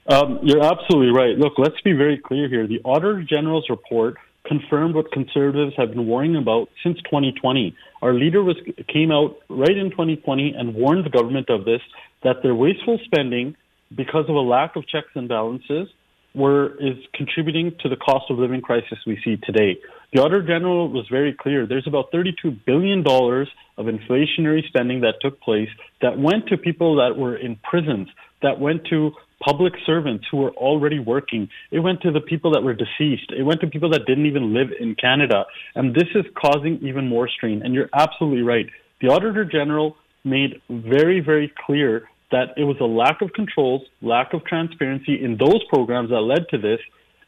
Speaker 12: Um, you're absolutely right. Look let's be very clear here. The auditor general's report confirmed what conservatives have been worrying about since 2020 our leader was came out right in 2020 and warned the government of this that their wasteful spending because of a lack of checks and balances, were is contributing to the cost of living crisis we see today. The Auditor General was very clear. There's about $32 billion of inflationary spending that took place that went to people that were in prisons, that went to public servants who were already working. It went to the people that were deceased. It went to people that didn't even live in Canada. And this is causing even more strain. And you're absolutely right. The Auditor General made very, very clear that it was a lack of controls, lack of transparency in those programs that led to this.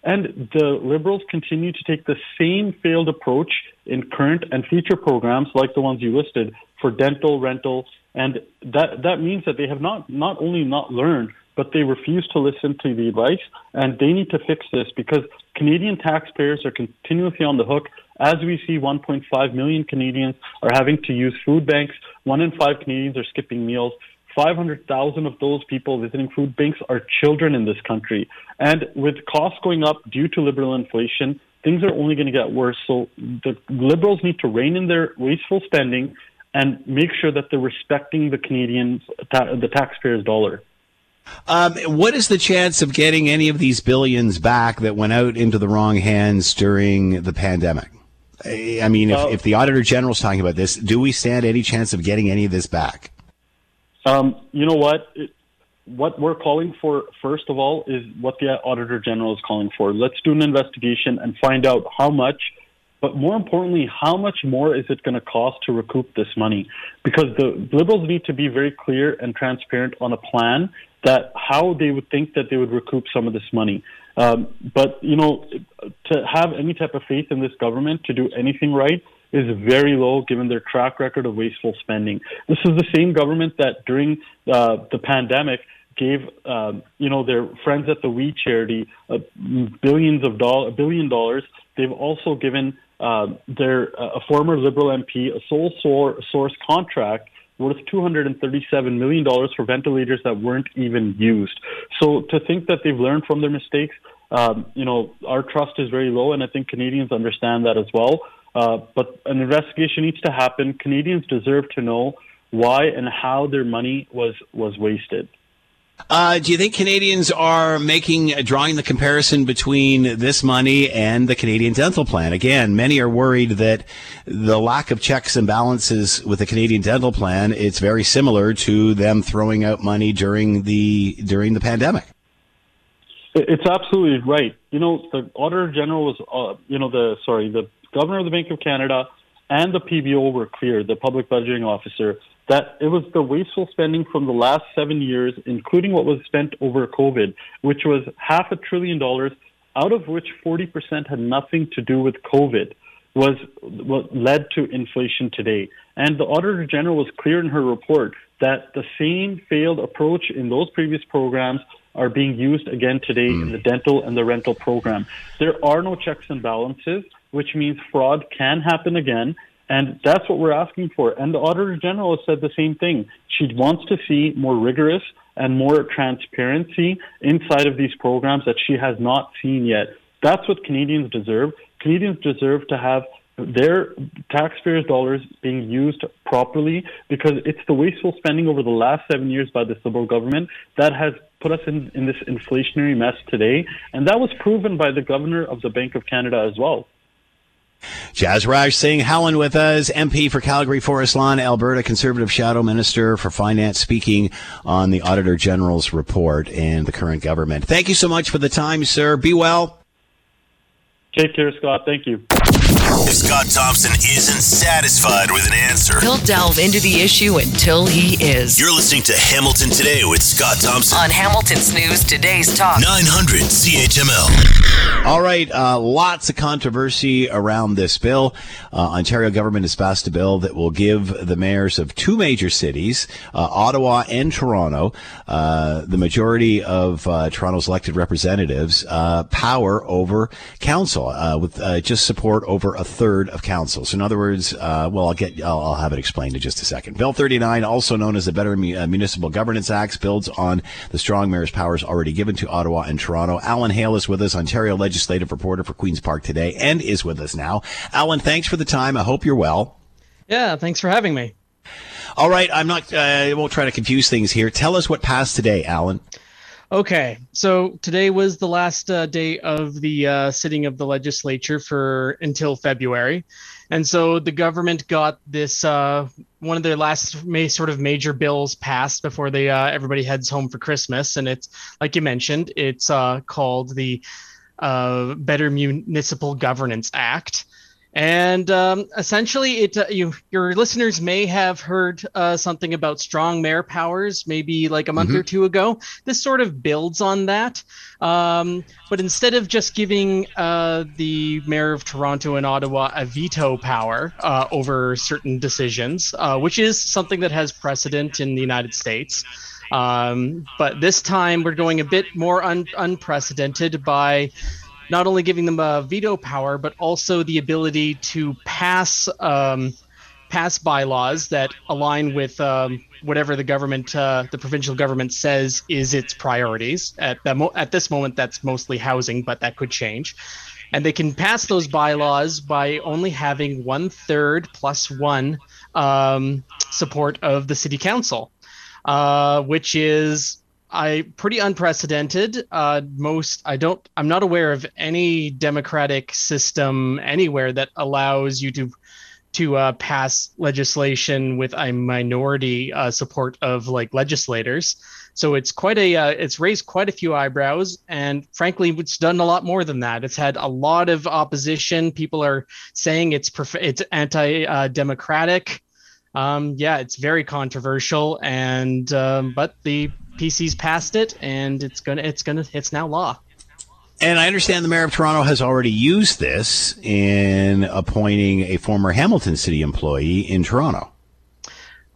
Speaker 12: And the Liberals continue to take the same failed approach in current and future programs like the ones you listed for dental, rental, and that, that means that they have not, not only not learned, but they refuse to listen to the advice, and they need to fix this because Canadian taxpayers are continuously on the hook. As we see, 1.5 million Canadians are having to use food banks. One in five Canadians are skipping meals. 500,000 of those people visiting food banks are children in this country. And with costs going up due to liberal inflation, things are only going to get worse. So the liberals need to rein in their wasteful spending and make sure that they're respecting the Canadians, the taxpayers' dollar.
Speaker 3: Um, what is the chance of getting any of these billions back that went out into the wrong hands during the pandemic? I mean, if, uh, if the Auditor General is talking about this, do we stand any chance of getting any of this back?
Speaker 12: Um, you know what? It, what we're calling for, first of all, is what the Auditor General is calling for. Let's do an investigation and find out how much, but more importantly, how much more is it going to cost to recoup this money? Because the Liberals need to be very clear and transparent on a plan that how they would think that they would recoup some of this money. Um, but, you know, to have any type of faith in this government to do anything right, is very low given their track record of wasteful spending. This is the same government that during uh, the pandemic gave um, you know their friends at the We charity uh, billions of dollars, a billion dollars. They've also given uh, their a former Liberal MP a sole source contract worth $237 million for ventilators that weren't even used. So to think that they've learned from their mistakes, um, you know, our trust is very low, and I think Canadians understand that as well. Uh, but an investigation needs to happen. Canadians deserve to know why and how their money was was wasted.
Speaker 3: Uh, do you think Canadians are making uh, drawing the comparison between this money and the Canadian dental plan? Again, many are worried that the lack of checks and balances with the Canadian dental plan it's very similar to them throwing out money during the during the pandemic.
Speaker 12: It's absolutely right. You know, the Auditor General was, uh, you know, the sorry, the Governor of the Bank of Canada and the PBO were clear, the public budgeting officer, that it was the wasteful spending from the last seven years, including what was spent over COVID, which was half a trillion dollars, out of which 40% had nothing to do with COVID, was what led to inflation today. And the Auditor General was clear in her report that the same failed approach in those previous programs are being used again today mm. in the dental and the rental program. There are no checks and balances which means fraud can happen again. And that's what we're asking for. And the Auditor General has said the same thing. She wants to see more rigorous and more transparency inside of these programs that she has not seen yet. That's what Canadians deserve. Canadians deserve to have their taxpayers' dollars being used properly because it's the wasteful spending over the last seven years by the Liberal government that has put us in, in this inflationary mess today. And that was proven by the Governor of the Bank of Canada as well.
Speaker 3: Jasraj Singh Hallan with us, MP for Calgary Forest Lawn, Alberta, Conservative Shadow Minister for Finance, speaking on the Auditor General's report and the current government. Thank you so much for the time, sir. Be well.
Speaker 12: Take care, Scott. Thank you.
Speaker 1: If Scott Thompson isn't satisfied with an answer,
Speaker 9: He'll delve into the issue until he is.
Speaker 1: you're listening to Hamilton Today with Scott Thompson.
Speaker 9: On Hamilton's News Today's Talk.
Speaker 1: 900 CHML.
Speaker 3: All right, uh, lots of controversy around this bill. Uh, Ontario government has passed a bill that will give the mayors of two major cities, uh, Ottawa and Toronto, uh, the majority of uh, Toronto's elected representatives, uh, power over council uh, with uh, just support over a third of council. So, in other words, uh, well, I'll get I'll, I'll have it explained in just a second. Bill 39, also known as the Better uh, Municipal Governance Act, builds on the strong mayor's powers already given to Ottawa and Toronto. Alan Hale is with us, Ontario legislative reporter for Queens Park today, and is with us now. Alan, thanks for the time. I hope you're well.
Speaker 13: Yeah, thanks for having me.
Speaker 3: All right, I'm not. Uh, I won't try to confuse things here. Tell us what passed today, Alan.
Speaker 13: Okay, so today was the last uh, day of the uh, sitting of the legislature for until February, and so the government got this uh, one of their last may, sort of major bills passed before they uh, everybody heads home for Christmas, and it's like you mentioned, it's uh, called the uh, Better Municipal Governance Act. And um, essentially, it uh, you your listeners may have heard uh, something about strong mayor powers, maybe like a month or two ago. This sort of builds on that, um, but instead of just giving uh, the mayor of Toronto and Ottawa a veto power uh, over certain decisions, uh, which is something that has precedent in the United States. Um, but this time, we're going a bit more un- unprecedented by not only giving them a veto power, but also the ability to pass um, pass bylaws that align with um, whatever the government, uh, the provincial government says is its priorities. At that mo- at this moment, that's mostly housing, but that could change. And they can pass those bylaws by only having one third plus one um, support of the city council, uh, which is I pretty unprecedented. Uh, most I don't. I'm not aware of any democratic system anywhere that allows you to to uh, pass legislation with a minority uh, support of like legislators. So it's quite a uh, it's raised quite a few eyebrows, and frankly, it's done a lot more than that. It's had a lot of opposition. People are saying it's prof- it's anti-democratic. Um, yeah, it's very controversial, and um, but the PC's passed it, and it's gonna it's gonna it's now law.
Speaker 3: And I understand the mayor of Toronto has already used this in appointing a former Hamilton City employee in Toronto.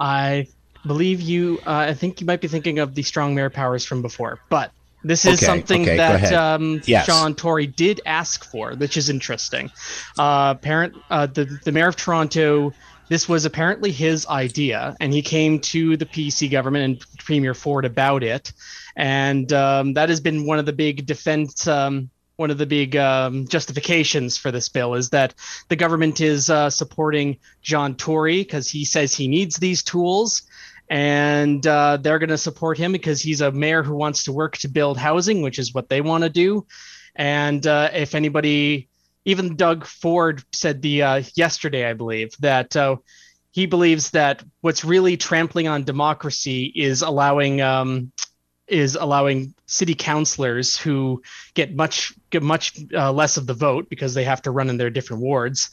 Speaker 13: I believe you. Uh, I think you might be thinking of the strong mayor powers from before, but this is
Speaker 3: Okay,
Speaker 13: something
Speaker 3: okay,
Speaker 13: that um,
Speaker 3: Yes.
Speaker 13: John Tory did ask for, which is interesting. Uh, parent, uh, the the mayor of Toronto. This was apparently his idea, and he came to the PC government and Premier Ford about it, and um, that has been one of the big defense. Um, one of the big um, justifications for this bill is that the government is uh, supporting John Tory because he says he needs these tools, and uh, they're going to support him because he's a mayor who wants to work to build housing, which is what they want to do. And uh, if anybody, even Doug Ford said the uh, yesterday, I believe that uh, he believes that what's really trampling on democracy is allowing um, is allowing city councilors who get much get much uh, less of the vote because they have to run in their different wards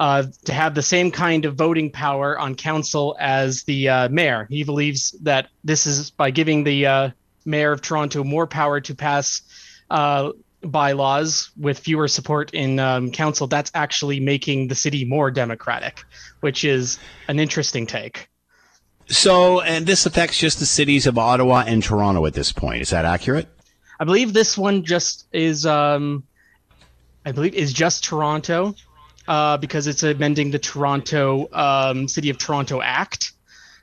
Speaker 13: uh, to have the same kind of voting power on council as the uh, mayor. He believes that this is by giving the uh, mayor of Toronto more power to pass uh, bylaws with fewer support in um, council. That's actually making the city more democratic, which is an interesting take.
Speaker 3: So, and this affects just the cities of Ottawa and Toronto at this point. Is that accurate?
Speaker 13: I believe this one just is um I believe is just Toronto uh because it's amending the Toronto um City of Toronto Act.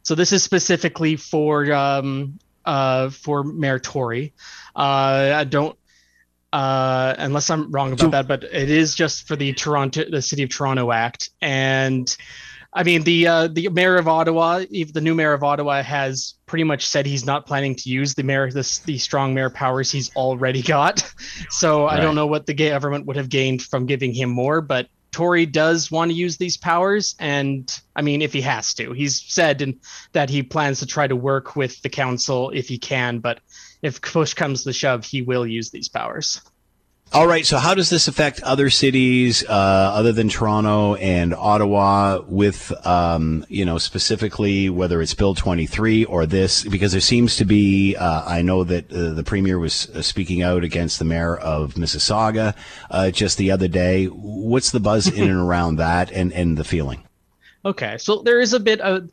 Speaker 13: So this is specifically for um uh for Mayor Tory. Uh I don't uh unless I'm wrong about that but it is just for the Toronto the City of Toronto Act. And I mean, the uh, the mayor of Ottawa, the new mayor of Ottawa, has pretty much said he's not planning to use the mayor, this the strong mayor powers he's already got. *laughs* So I don't know what the government would have gained from giving him more, but Tory does want to use these powers, and I mean, if he has to, he's said in, that he plans to try to work with the council if he can, but if push comes to shove, he will use these powers.
Speaker 3: All right. So, how does this affect other cities uh, other than Toronto and Ottawa? With um, you know specifically whether it's Bill 23 or this, because there seems to be. Uh, I know that uh, the premier was uh, speaking out against the mayor of Mississauga uh, just the other day. What's the buzz in and *laughs* around that, and and the feeling?
Speaker 13: Okay, so there is a bit of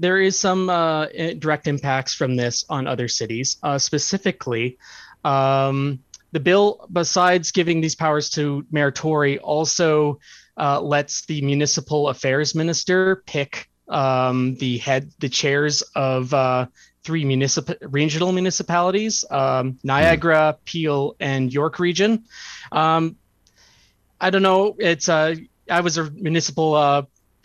Speaker 13: there is some uh, direct impacts from this on other cities, specifically. Um, the bill, besides giving these powers to Mayor Tory, also uh, lets the municipal affairs minister pick um, the head, the chairs of uh, three municipal regional municipalities: um, Niagara, Peel, and York Region. Um, I don't know. It's uh, I was a municipal uh,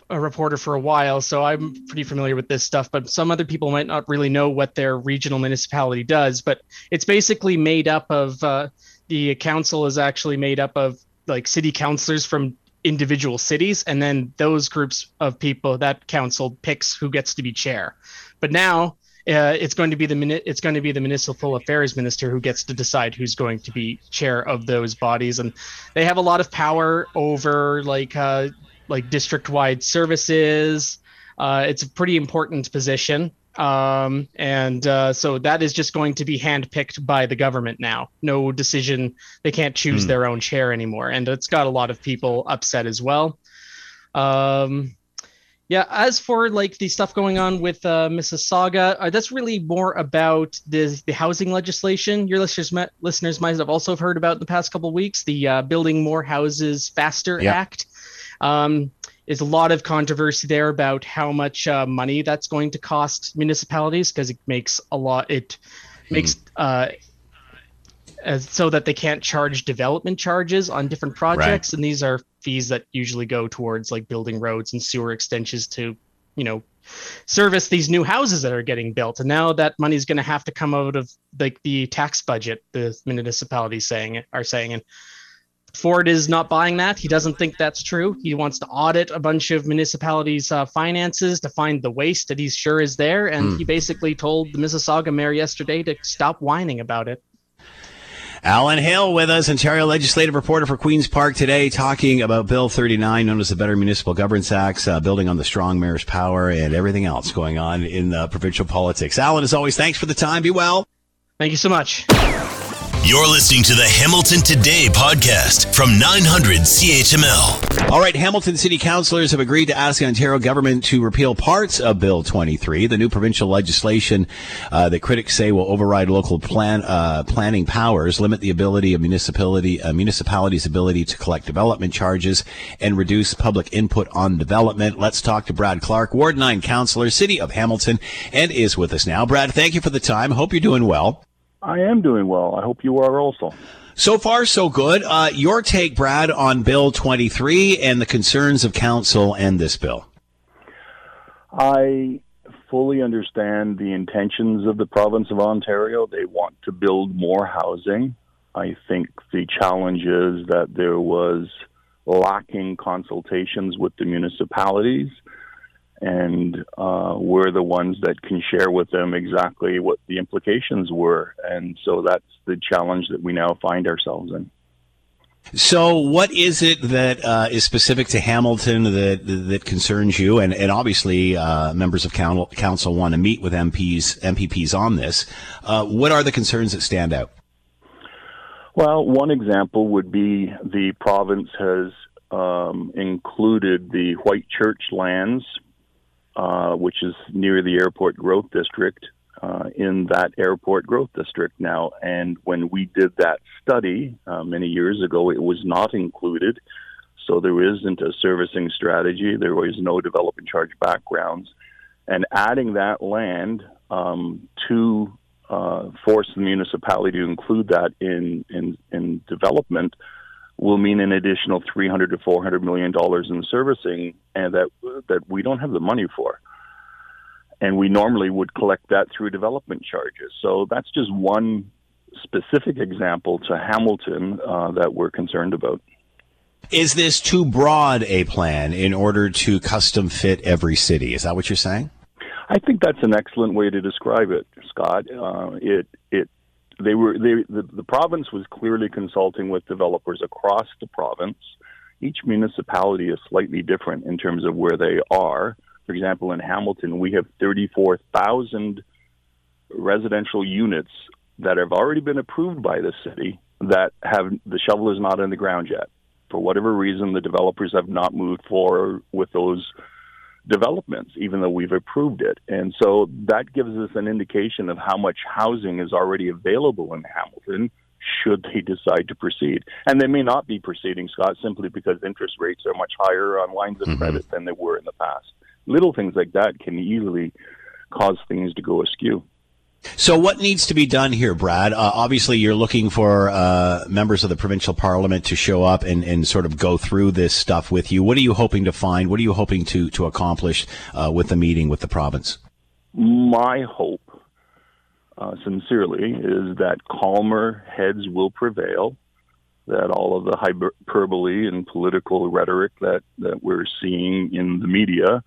Speaker 13: a reporter for a while, so I'm pretty familiar with this stuff. But some other people might not really know what their regional municipality does. But it's basically made up of uh, the council is actually made up of like city councilors from individual cities, and then those groups of people that council picks who gets to be chair. But now uh, it's going to be the it's going to be the municipal affairs minister who gets to decide who's going to be chair of those bodies, and they have a lot of power over like uh, like district wide services. Uh, it's a pretty important position. Um, and uh, so that is just going to be handpicked by the government now. No decision. They can't choose mm. their own chair anymore. And it's got a lot of people upset as well. Um, yeah, as for like the stuff going on with uh, Mississauga, uh, that's really more about the the housing legislation. Your listeners listeners might have also heard about in the past couple weeks the uh, Building More Houses Faster yep. Act. Um, is a lot of controversy there about how much uh, money that's going to cost municipalities because it makes a lot. It hmm. makes uh, as, so that they can't charge development charges on different projects, right. and these are fees that usually go towards like building roads and sewer extensions to, you know, service these new houses that are getting built. And now that money is going to have to come out of like the tax budget. The municipalities saying are saying and Ford is not buying that. He doesn't think that's true. He wants to audit a bunch of municipalities' uh, finances to find the waste that he's sure is there. And mm. he basically told the Mississauga mayor yesterday to stop whining about it.
Speaker 3: Alan Hill with us, Ontario legislative reporter for Queen's Park today, talking about Bill 39, known as the Better Municipal Governance Act, uh, building on the strong mayor's power and everything else going on in uh, provincial politics. Alan, as always, thanks for the time. Be well.
Speaker 13: Thank you so much.
Speaker 1: You're listening to the Hamilton Today podcast from 900 CHML.
Speaker 3: All right, Hamilton City Councillors have agreed to ask the Ontario government to repeal parts of Bill 23, the new provincial legislation uh, that critics say will override local plan uh, planning powers, limit the ability of municipality uh, municipalities' ability to collect development charges, and reduce public input on development. Let's talk to Brad Clark, Ward 9 Councillor, City of Hamilton, and is with us now. Brad, thank you for the time. Hope you're doing well.
Speaker 14: I am doing well. I hope you are also.
Speaker 3: So far, so good. Uh, your take, Brad, on Bill 23 and the concerns of council and this bill.
Speaker 14: I fully understand the intentions of the province of Ontario. They want to build more housing. I think the challenge is that there was lacking consultations with the municipalities and uh, we're the ones that can share with them exactly what the implications were. And so that's the challenge that we now find ourselves in.
Speaker 3: So, what is it that uh, is specific to Hamilton that that concerns you? And, and obviously, uh, members of council, council want to meet with MPs MPPs on this. Uh, what are the concerns that stand out?
Speaker 14: Well, one example would be the province has um, included the White Church lands uh, which is near the airport growth district, uh, in that airport growth district now. And when we did that study uh, many years ago, it was not included. So there isn't a servicing strategy. There was no development charge backgrounds. And adding that land um, to uh, force the municipality to include that in, in, in development will mean an additional 300 to 400 million dollars in servicing and that that we don't have the money for. And we normally would collect that through development charges. So that's just one specific example to Hamilton uh, that we're concerned about.
Speaker 3: Is this too broad a plan in order to custom fit every city? Is that what you're saying?
Speaker 14: I think that's an excellent way to describe it Scott. Uh, it it they were they, the, the province was clearly consulting with developers across the province. Each municipality is slightly different in terms of where they are. For example, in Hamilton, we have 34,000 residential units that have already been approved by the city that have the shovel is not in the ground yet. For whatever reason, the developers have not moved forward with those developments, even though we've approved it. And so that gives us an indication of how much housing is already available in Hamilton should they decide to proceed. And they may not be proceeding, Scott, simply because interest rates are much higher on lines of mm-hmm. credit than they were in the past. Little things like that can easily cause things to go askew.
Speaker 3: So, what needs to be done here, Brad? Uh, obviously, you're looking for uh, members of the provincial parliament to show up and, and sort of go through this stuff with you. What are you hoping to find? What are you hoping to, to accomplish uh, with the meeting with the province?
Speaker 14: My hope, uh, sincerely, is that calmer heads will prevail, that all of the hyperbole and political rhetoric that, that we're seeing in the media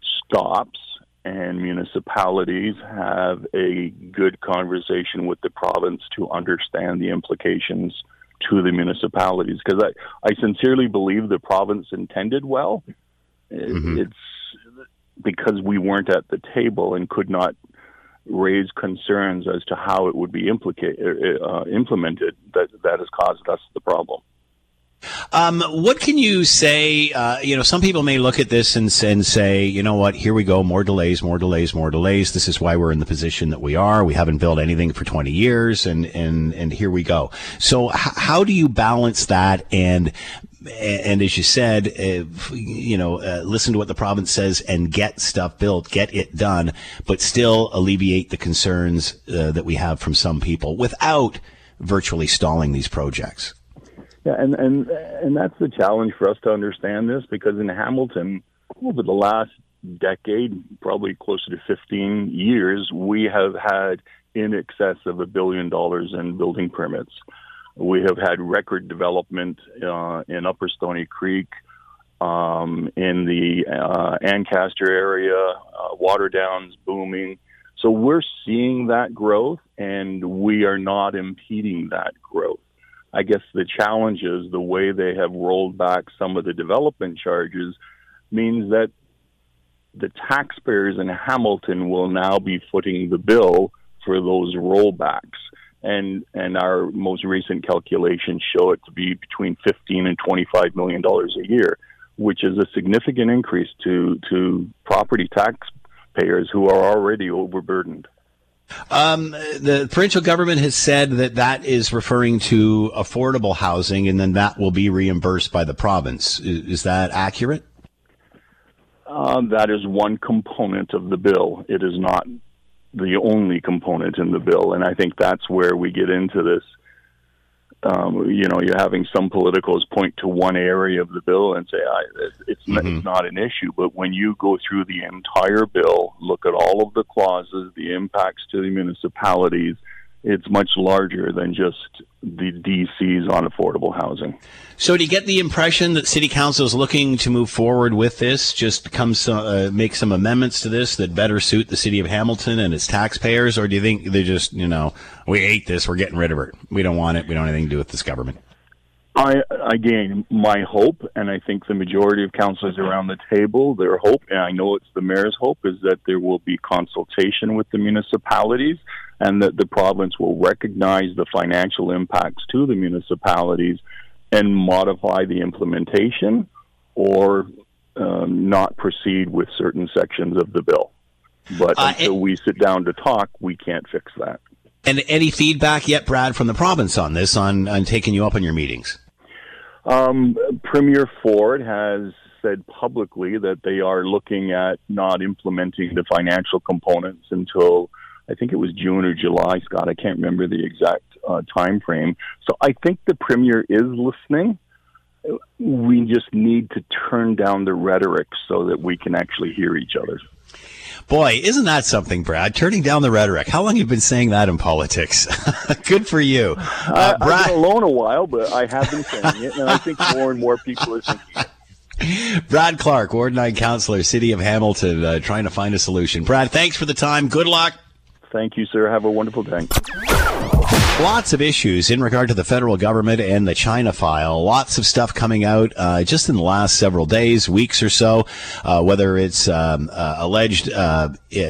Speaker 14: stops and municipalities have a good conversation with the province to understand the implications to the municipalities because I, I sincerely believe the province intended well. Mm-hmm. It's because we weren't at the table and could not raise concerns as to how it would be implica- uh, implemented that that has caused us the problem.
Speaker 3: Um, what can you say? Uh, you know, some people may look at this and, and say, you know what, here we go, more delays, more delays, more delays. This is why we're in the position that we are. We haven't built anything for 20 years, and, and, and here we go. So, h- how do you balance that and and as you said, you know, uh, listen to what the province says and get stuff built, get it done, but still alleviate the concerns uh, that we have from some people without virtually stalling these projects.
Speaker 14: Yeah, and and and that's the challenge for us to understand this because in Hamilton, over the last decade, probably closer to 15 years, we have had in excess of a billion dollars in building permits. We have had record development uh, in Upper Stony Creek, um, in the uh, Ancaster area, uh, Waterdown's booming. So we're seeing that growth, and we are not impeding that growth. I guess the challenge is the way they have rolled back some of the development charges means that the taxpayers in Hamilton will now be footing the bill for those rollbacks. And and our most recent calculations show it to be between 15 and 25 million dollars a year, which is a significant increase to to property taxpayers who are already overburdened.
Speaker 3: Um, the provincial government has said that that is referring to affordable housing, and then that will be reimbursed by the province. Is, is that accurate?
Speaker 14: Uh, that is one component of the bill. It is not the only component in the bill, and I think that's where we get into this um, you know, you're having some politicals point to one area of the bill and say it's mm-hmm. it's not an issue. But when you go through the entire bill, look at all of the clauses, the impacts to the municipalities, it's much larger than just the DCs on affordable housing.
Speaker 3: So, do you get the impression that City Council is looking to move forward with this? Just come some, uh, make some amendments to this that better suit the city of Hamilton and its taxpayers, or do you think they just, you know, we hate this, we're getting rid of it, we don't want it, we don't have anything to do with this government?
Speaker 14: I again, my hope, and I think the majority of councillors around the table, their hope, and I know it's the mayor's hope, is that there will be consultation with the municipalities, and that the province will recognize the financial impacts to the municipalities and modify the implementation, or um, not proceed with certain sections of the bill. But uh, until we sit down to talk, we can't fix that.
Speaker 3: And any feedback yet, Brad, from the province on this, on, on taking you up on your meetings?
Speaker 14: Um, Premier Ford has said publicly that they are looking at not implementing the financial components until I think it was June or July, Scott. I can't remember the exact uh, time frame. So I think the premier is listening. We just need to turn down the rhetoric so that we can actually hear each other.
Speaker 3: Boy, isn't that something, Brad? Turning down the rhetoric. How long have you been saying that in politics? *laughs* Good for you.
Speaker 14: Uh, Brad... I've been alone a while, but I have been saying it, and I think more and more people are thinking it. *laughs*
Speaker 3: Brad Clark, Ward 9 Councillor, City of Hamilton, uh, trying to find a solution. Brad, thanks for the time. Good luck.
Speaker 14: Thank you, sir. Have a wonderful day.
Speaker 3: Lots of issues in regard to the federal government and the China file. Lots of stuff coming out uh, just in the last several days, weeks or so, uh, whether it's um, uh, alleged uh,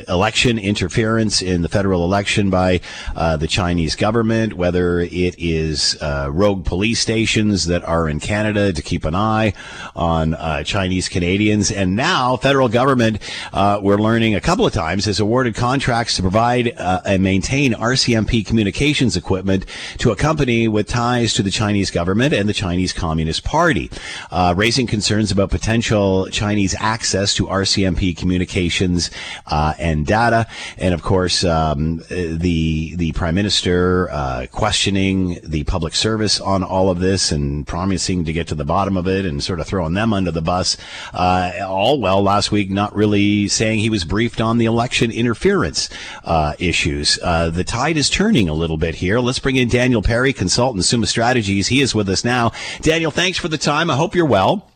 Speaker 3: election interference in the federal election by uh, the Chinese government, whether it is uh, rogue police stations that are in Canada to keep an eye on Chinese Canadians. And now, federal government, we're learning a couple of times, has awarded contracts to provide and maintain RCMP communications equipment equipment to a company with ties to the Chinese government and the Chinese Communist Party, uh, raising concerns about potential Chinese access to RCMP communications uh, and data. And of course, um, the the prime minister uh, questioning the public service on all of this and promising to get to the bottom of it and sort of throwing them under the bus. Uh, all well last week, not really saying he was briefed on the election interference uh, issues. Uh, the tide is turning a little bit here. Let's bring in Daniel Perry, consultant, Summa Strategies. He is with us now. Daniel, thanks for the time. I hope you're well.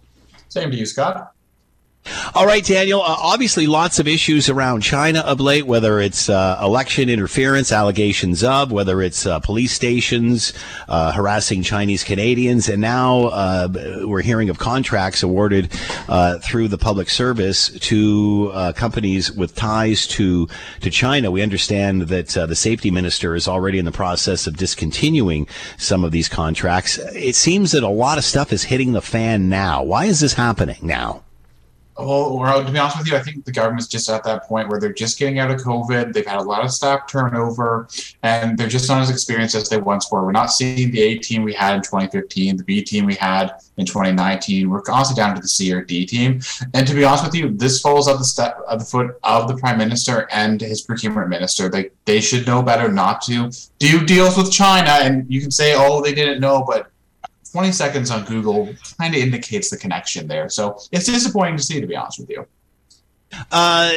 Speaker 15: Same to you, Scott.
Speaker 3: All right, Daniel. Uh, obviously, lots of issues around China of late, whether it's uh, election interference, allegations of, whether it's uh, police stations uh, harassing Chinese Canadians, and now uh, we're hearing of contracts awarded uh, through the public service to companies with ties to to China. We understand that the safety minister is already in the process of discontinuing some of these contracts. It seems that a lot of stuff is hitting the fan now. Why is this happening now?
Speaker 15: Well, to be honest with you, I think the government's just at that point where they're just getting out of COVID. They've had a lot of staff turnover, and they're just not as experienced as they once were. We're not seeing the A team we had in 2015, the B team we had in 2019. We're constantly down to the C or D team. And to be honest with you, this falls at the step at the foot of the prime minister and his procurement minister. They they should know better not to do deals with China. And you can say, oh, they didn't know, but 20 seconds on Google kind of indicates the connection there. So it's disappointing to see, to be honest with you.
Speaker 3: Uh,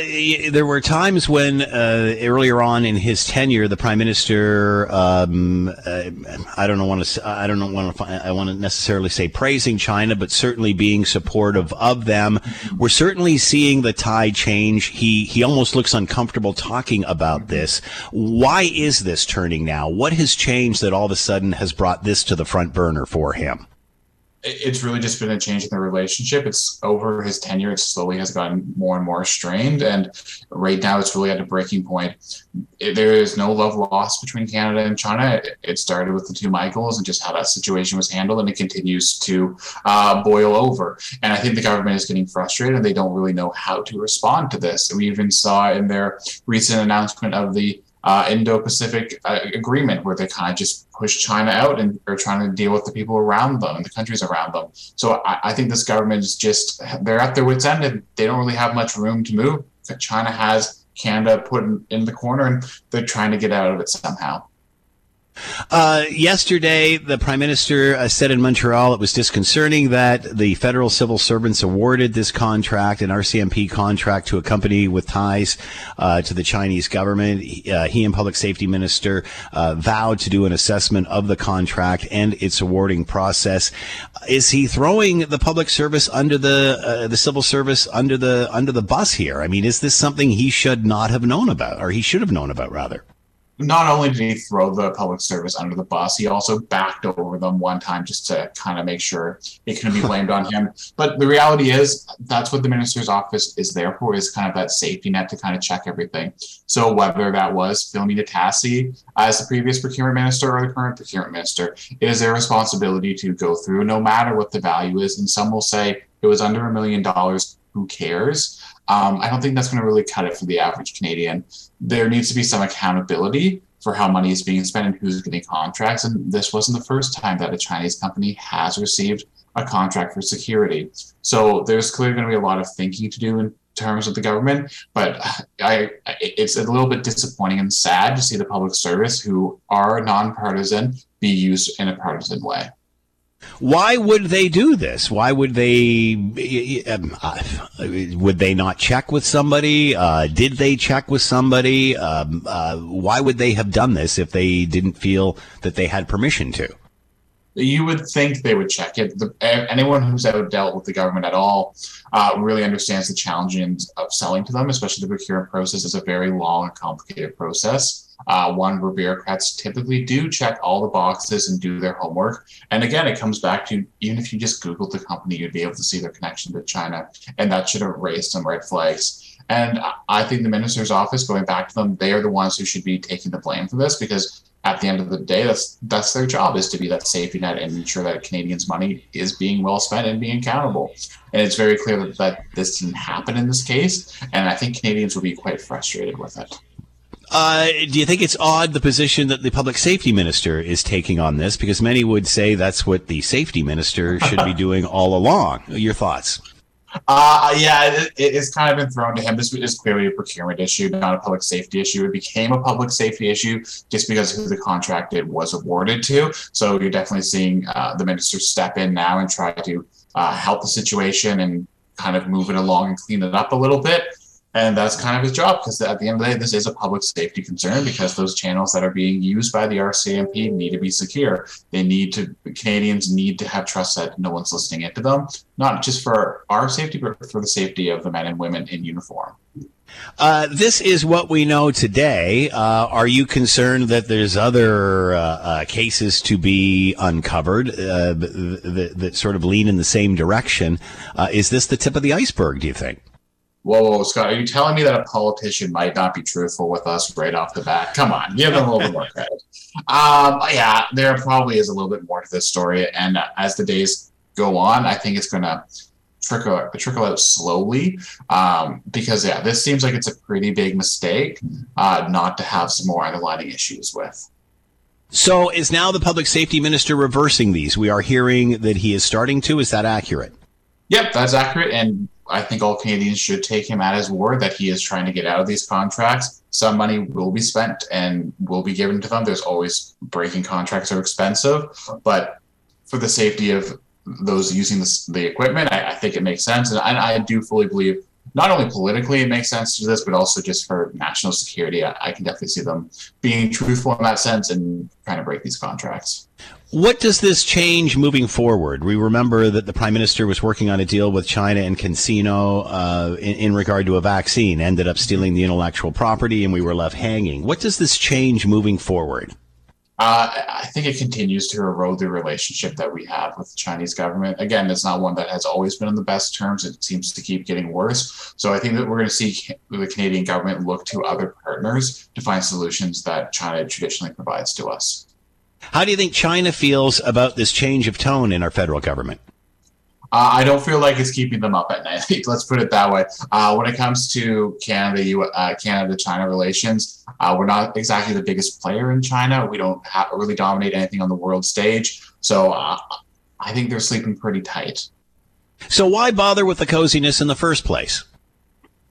Speaker 3: there were times when uh, earlier on in his tenure, the prime minister, um, uh, I don't want to, I don't want to, I want to necessarily say praising China, but certainly being supportive of them. We're certainly seeing the tide change. He he almost looks uncomfortable talking about this. Why is this turning now? What has changed that all of a sudden has brought this to the front burner for him?
Speaker 15: It's really just been a change in the relationship. It's over his tenure, it slowly has gotten more and more strained. And right now, it's really at a breaking point. there is no love lost between Canada and China. It, started with the two Michaels and just how that situation was handled, and it continues to uh, boil over. And I think the government is getting frustrated and they don't really know how to respond to this. We even saw in their recent announcement of the uh, Indo-Pacific uh, agreement where they kind of just push China out and are trying to deal with the people around them and the countries around them. So I, I think this government is just they're at their wits end and they don't really have much room to move. China has Canada put in, in the corner and they're trying to get out of it somehow.
Speaker 3: Uh, yesterday, the prime minister uh, said in Montreal it was disconcerting that the federal civil servants awarded this contract, an RCMP contract, to a company with ties uh, to the Chinese government. Uh, he and public safety minister uh, vowed to do an assessment of the contract and its awarding process. Is he throwing the public service under the uh, the civil service under the under the bus here? I mean, is this something he should not have known about, or he should have known about rather?
Speaker 15: Not only did he throw the public service under the bus, he also backed over them one time just to kind of make sure it couldn't be blamed on him. *laughs* But the reality is, that's what the minister's office is there for, is kind of that safety net to kind of check everything. So whether that was Filomena Tassi as the previous procurement minister or the current procurement minister, it is their responsibility to go through no matter what the value is. And some will say it was under a million dollars. Who cares? Um, I don't think that's going to really cut it for the average Canadian. There needs to be some accountability for how money is being spent and who's getting contracts. And this wasn't the first time that a Chinese company has received a contract for security. So there's clearly going to be a lot of thinking to do in terms of the government. But I, it's a little bit disappointing and sad to see the public service, who are nonpartisan, be used in a partisan way.
Speaker 3: Why would they do this? Why would they? Um, uh, would they not check with somebody? Uh, did they check with somebody? Um, uh, why would they have done this if they didn't feel that they had permission to?
Speaker 15: You would think they would check it. The, anyone who's ever dealt with the government at all uh, really understands the challenges of selling to them, especially the procurement process is a very long and complicated process. Uh, one where bureaucrats typically do check all the boxes and do their homework. And again, it comes back to even if you just Googled the company, you'd be able to see their connection to China, and that should have raised some red flags. And I think the minister's office, going back to them, they are the ones who should be taking the blame for this because at the end of the day, that's that's their job is to be that safety net and ensure that Canadians' money is being well spent and being accountable. And it's very clear that, that this didn't happen in this case, and I think Canadians will be quite frustrated with it.
Speaker 3: Uh, do you think it's odd the position that the public safety minister is taking on this? Because many would say that's what the safety minister should be *laughs* doing all along. Your thoughts?
Speaker 15: Uh, yeah, it, it's kind of been thrown to him. This is clearly a procurement issue, not a public safety issue. It became a public safety issue just because who the contract it was awarded to. So you're definitely seeing uh, the minister step in now and try to uh, help the situation and kind of move it along and clean it up a little bit. And that's kind of his job because at the end of the day, this is a public safety concern because those channels that are being used by the RCMP need to be secure. They need to, Canadians need to have trust that no one's listening into them, not just for our safety, but for the safety of the men and women in uniform.
Speaker 3: Uh, this is what we know today. Uh, are you concerned that there's other uh, uh cases to be uncovered uh, that, that, sort of lean in the same direction? Uh, is this the tip of the iceberg, do you think?
Speaker 15: Whoa, whoa, Scott, are you telling me that a politician might not be truthful with us right off the bat? Come on, give them a little bit more credit. Um, yeah, there probably is a little bit more to this story. And as the days go on, I think it's going to trickle trickle out slowly um, because yeah, this seems like it's a pretty big mistake uh, not to have some more underlying issues with.
Speaker 3: So is now the public safety minister reversing these? We are hearing that he is starting to. Is that accurate?
Speaker 15: Yep, that's accurate. And I think all Canadians should take him at his word that he is trying to get out of these contracts. Some money will be spent and will be given to them. There's always breaking contracts are expensive, but for the safety of those using the, the equipment, I, I, think it makes sense. And I, I, do fully believe not only politically it makes sense to this, but also just for national security. I, I can definitely see them being truthful in that sense and trying to break these contracts.
Speaker 3: What does this change moving forward? We remember that the prime minister was working on a deal with China and CanSino uh, in, in, regard to a vaccine, ended up stealing the intellectual property, and we were left hanging. What does this change moving forward?
Speaker 15: Uh, I think it continues to erode the relationship that we have with the Chinese government. Again, it's not one that has always been on the best terms. It seems to keep getting worse. So I think that we're going to see the Canadian government look to other partners to find solutions that China traditionally provides to us.
Speaker 3: How do you think China feels about this change of tone in our federal government?
Speaker 15: Uh, I don't feel like it's keeping them up at night. *laughs* Let's put it that way. Uh, when it comes to Canada, U- uh, Canada China relations, uh, we're not exactly the biggest player in China. We don't ha- really dominate anything on the world stage. So uh, I think they're sleeping pretty tight.
Speaker 3: So why bother with the coziness in the first place?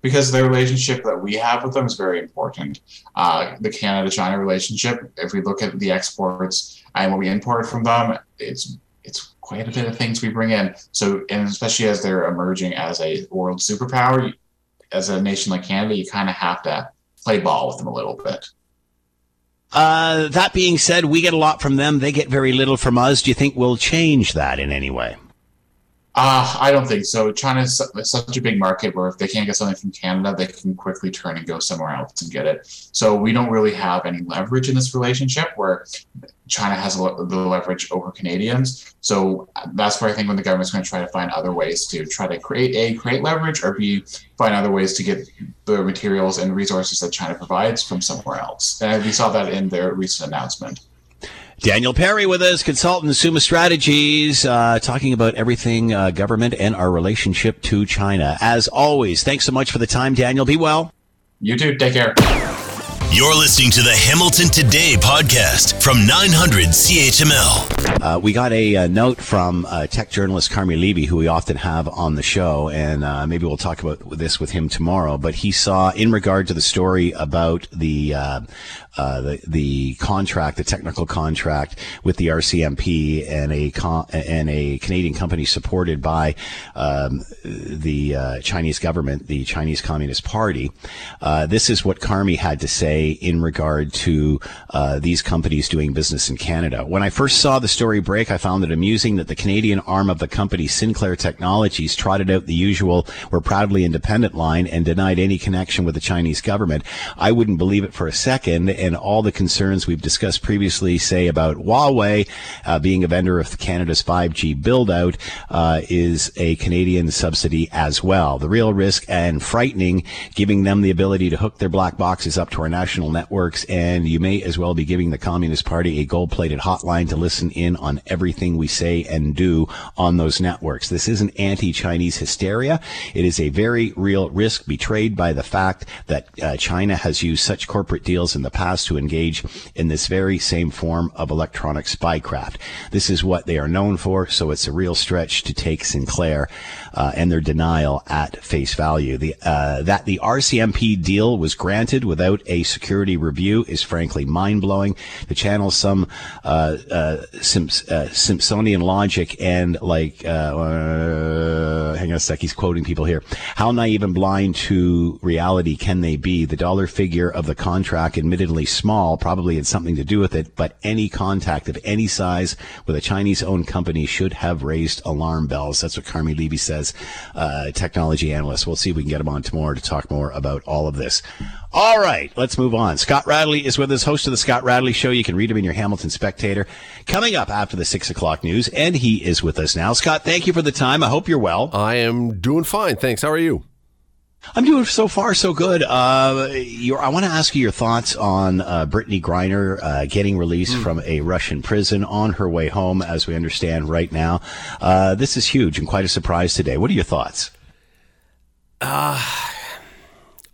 Speaker 15: Because the relationship that we have with them is very important. Uh, the Canada China relationship, if we look at the exports and what we import from them, it's it's quite a bit of things we bring in. So, and especially as they're emerging as a world superpower, as a nation like Canada, you kind of have to play ball with them a little bit.
Speaker 3: Uh, that being said, we get a lot from them. They get very little from us. Do you think we'll change that in any way?
Speaker 15: Uh, I don't think so. China is such a big market where if they can't get something from Canada, they can quickly turn and go somewhere else and get it. So we don't really have any leverage in this relationship where China has the leverage over Canadians. So that's where I think when the government's going to try to find other ways to try to create a create leverage or b find other ways to get the materials and resources that China provides from somewhere else. And we saw that in their recent announcement.
Speaker 3: Daniel Perry with us, consultant Summa Strategies, uh, talking about everything uh, government and our relationship to China. As always, thanks so much for the time, Daniel. Be well.
Speaker 15: You too. Take care.
Speaker 1: You're listening to the Hamilton Today podcast from 900 CHML.
Speaker 3: Uh, we got a, a note from uh, tech journalist Carmi Levy, who we often have on the show, and uh, maybe we'll talk about this with him tomorrow. But he saw, in regard to the story about the uh, the the contract, the technical contract with the RCMP and a con- and a Canadian company supported by um, the uh, Chinese government, the Chinese Communist Party. Uh, this is what Carmi had to say in regard to uh, these companies doing business in Canada. When I first saw the story break, I found it amusing that the Canadian arm of the company, Sinclair Technologies, trotted out the usual "We're proudly independent" line and denied any connection with the Chinese government. I wouldn't believe it for a second and all the concerns we've discussed previously say about Huawei uh, being a vendor of Canada's 5G build out uh, is a Canadian subsidy as well. The real risk and frightening, giving them the ability to hook their black boxes up to our national networks, and you may as well be giving the Communist Party a gold plated hotline to listen in on everything we say and do on those networks. This isn't anti Chinese hysteria. It is a very real risk betrayed by the fact that uh, China has used such corporate deals in the past to engage in this very same form of electronic spycraft. This is what they are known for, so it's a real stretch to take Sinclair uh, and their denial at face value. The, uh, that the RCMP deal was granted without a security review is frankly mind blowing. To channel some uh, uh, Simps- uh, Simpsonian logic and like, hang on a sec, he's quoting people here. How naive and blind to reality can they be? The dollar figure of the contract, admittedly small, probably had something to do with it, but any contact of any size with a Chinese owned company should have raised alarm bells. That's what Carmi Levy says, uh, technology analyst. We'll see if we can get him on tomorrow to talk more about all of this. All right, let's move on. Scott Radley is with us, host of the Scott Radley Show. You can read him in your Hamilton Spectator coming up after the six o'clock news, and he is with us now. Scott, thank you for the time. I hope you're well.
Speaker 16: I am doing fine, thanks. How are you?
Speaker 3: I'm doing so far so good. Uh, I want to ask you your thoughts on uh, Brittney Griner uh, getting released mm. from a Russian prison on her way home, as we understand right now. Uh, this is huge and quite a surprise today. What are your thoughts?
Speaker 16: Uh,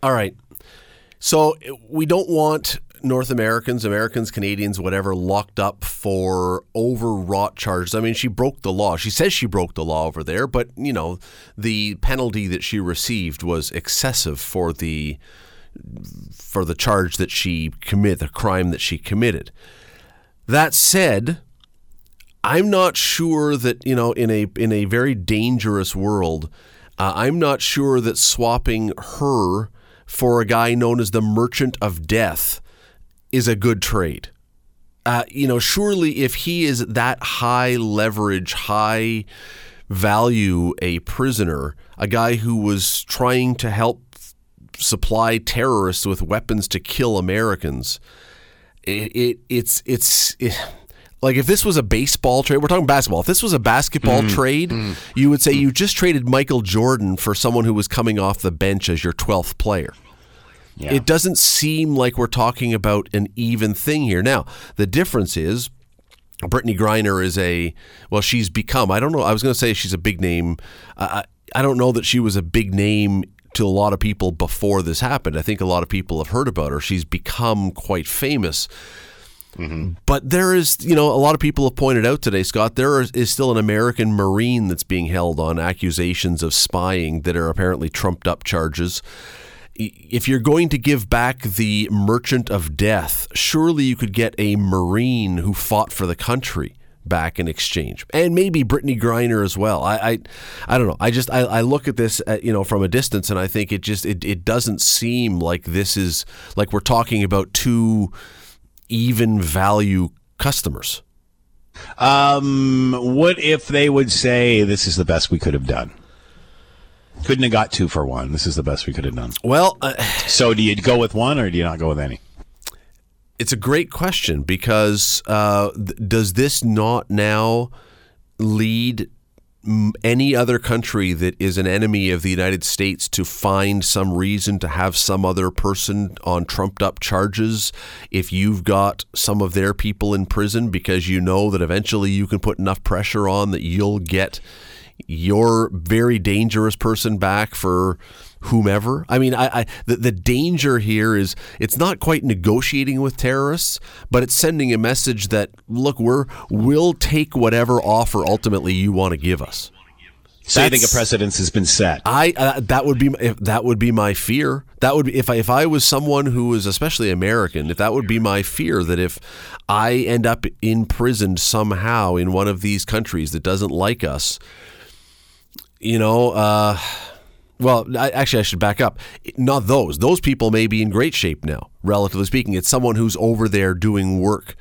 Speaker 16: all right. So we don't want North Americans, Americans, Canadians, whatever, locked up for overwrought charges. I mean, she broke the law. She says she broke the law over there, but you know, the penalty that she received was excessive for the for the charge that she committed, the crime that she committed. That said, I'm not sure that you know, in a in a very dangerous world, uh, I'm not sure that swapping her for a guy known as the Merchant of Death is a good trade. Uh, you know, surely if he is that high leverage, high value a prisoner, a guy who was trying to help supply terrorists with weapons to kill Americans, it, it it's it's it, like if this was a baseball trade, we're talking basketball. If this was a basketball mm, trade, mm, you would say mm. you just traded Michael Jordan for someone who was coming off the bench as your 12th player. Yeah. It doesn't seem like we're talking about an even thing here. Now, the difference is Brittney Griner is a well, she's become. I don't know. I was going to say she's a big name. I I don't know that she was a big name to a lot of people before this happened. I think a lot of people have heard about her. She's become quite famous. Mm-hmm. But there is, you know, a lot of people have pointed out today, Scott, there is still an American Marine that's being held on accusations of spying that are apparently trumped up charges if you're going to give back the merchant of death, surely you could get a Marine who fought for the country back in exchange, and maybe Brittney Griner as well. I, I, I don't know. I just I, I look at this, at, you know, from a distance, and I think it just it, it doesn't seem like this is like we're talking about two even value customers.
Speaker 3: Um, what if they would say this is the best we could have done? Couldn't have got two for one. This is the best we could have done.
Speaker 16: Well, uh,
Speaker 3: so do you go with one or do you not go with any?
Speaker 16: It's a great question because uh, th- does this not now lead any other country that is an enemy of the United States to find some reason to have some other person on trumped up charges if you've got some of their people in prison because you know that eventually you can put enough pressure on that you'll get your very dangerous person back for whomever. I mean, I, I the, the danger here is it's not quite negotiating with terrorists, but it's sending a message that look, we're we'll take whatever offer ultimately you want to give us.
Speaker 3: So That's, you think a precedence has been set?
Speaker 16: I uh, that would be that would be my fear. That would be if I if I was someone who was especially American, if that would be my fear that if I end up imprisoned somehow in one of these countries that doesn't like us, you know, uh, well, I, actually, I should back up. Not those. Those people may be in great shape now, relatively speaking. It's someone who's over there doing work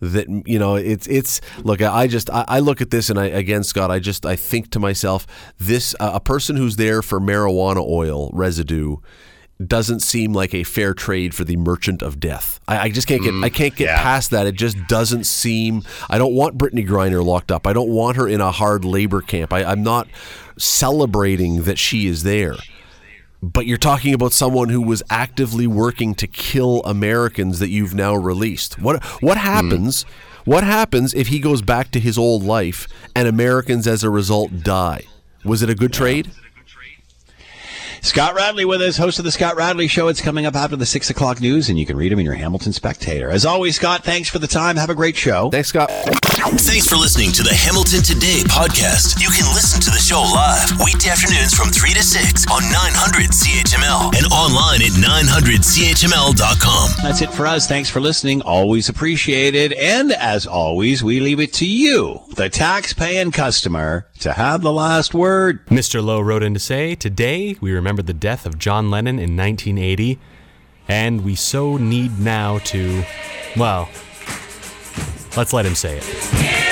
Speaker 16: that you know it's it's look i just i, I look at this and i again scott i just i think to myself this uh, a person who's there for marijuana oil residue doesn't seem like a fair trade for the merchant of death. I, I just can't get
Speaker 3: Mm,
Speaker 16: I can't get
Speaker 3: yeah.
Speaker 16: past that. It just doesn't seem. I don't want Brittney Griner locked up. I don't want her in a hard labor camp. I, I'm not celebrating that she is there. But you're talking about someone who was actively working to kill Americans that you've now released. What what happens? What happens if he goes back to his old life and Americans as a result die? Was it a good trade?
Speaker 3: Scott Radley with us, host of the Scott Radley Show. It's coming up after the six o'clock news, and you can read him in your Hamilton Spectator. As always, Scott, thanks for the time. Have a great show.
Speaker 16: Thanks, Scott.
Speaker 1: Thanks for listening to the Hamilton Today podcast. You can listen to the show live weekday afternoons from 3 to 6 on 900 CHML and online at 900CHML.com.
Speaker 3: That's it for us. Thanks for listening. Always appreciated. And as always, we leave it to you, the tax-paying customer, to have the last word.
Speaker 17: Mr. Lowe wrote in to say, Today we remember the death of John Lennon in 1980, and we so need now to, well, let's let him say it.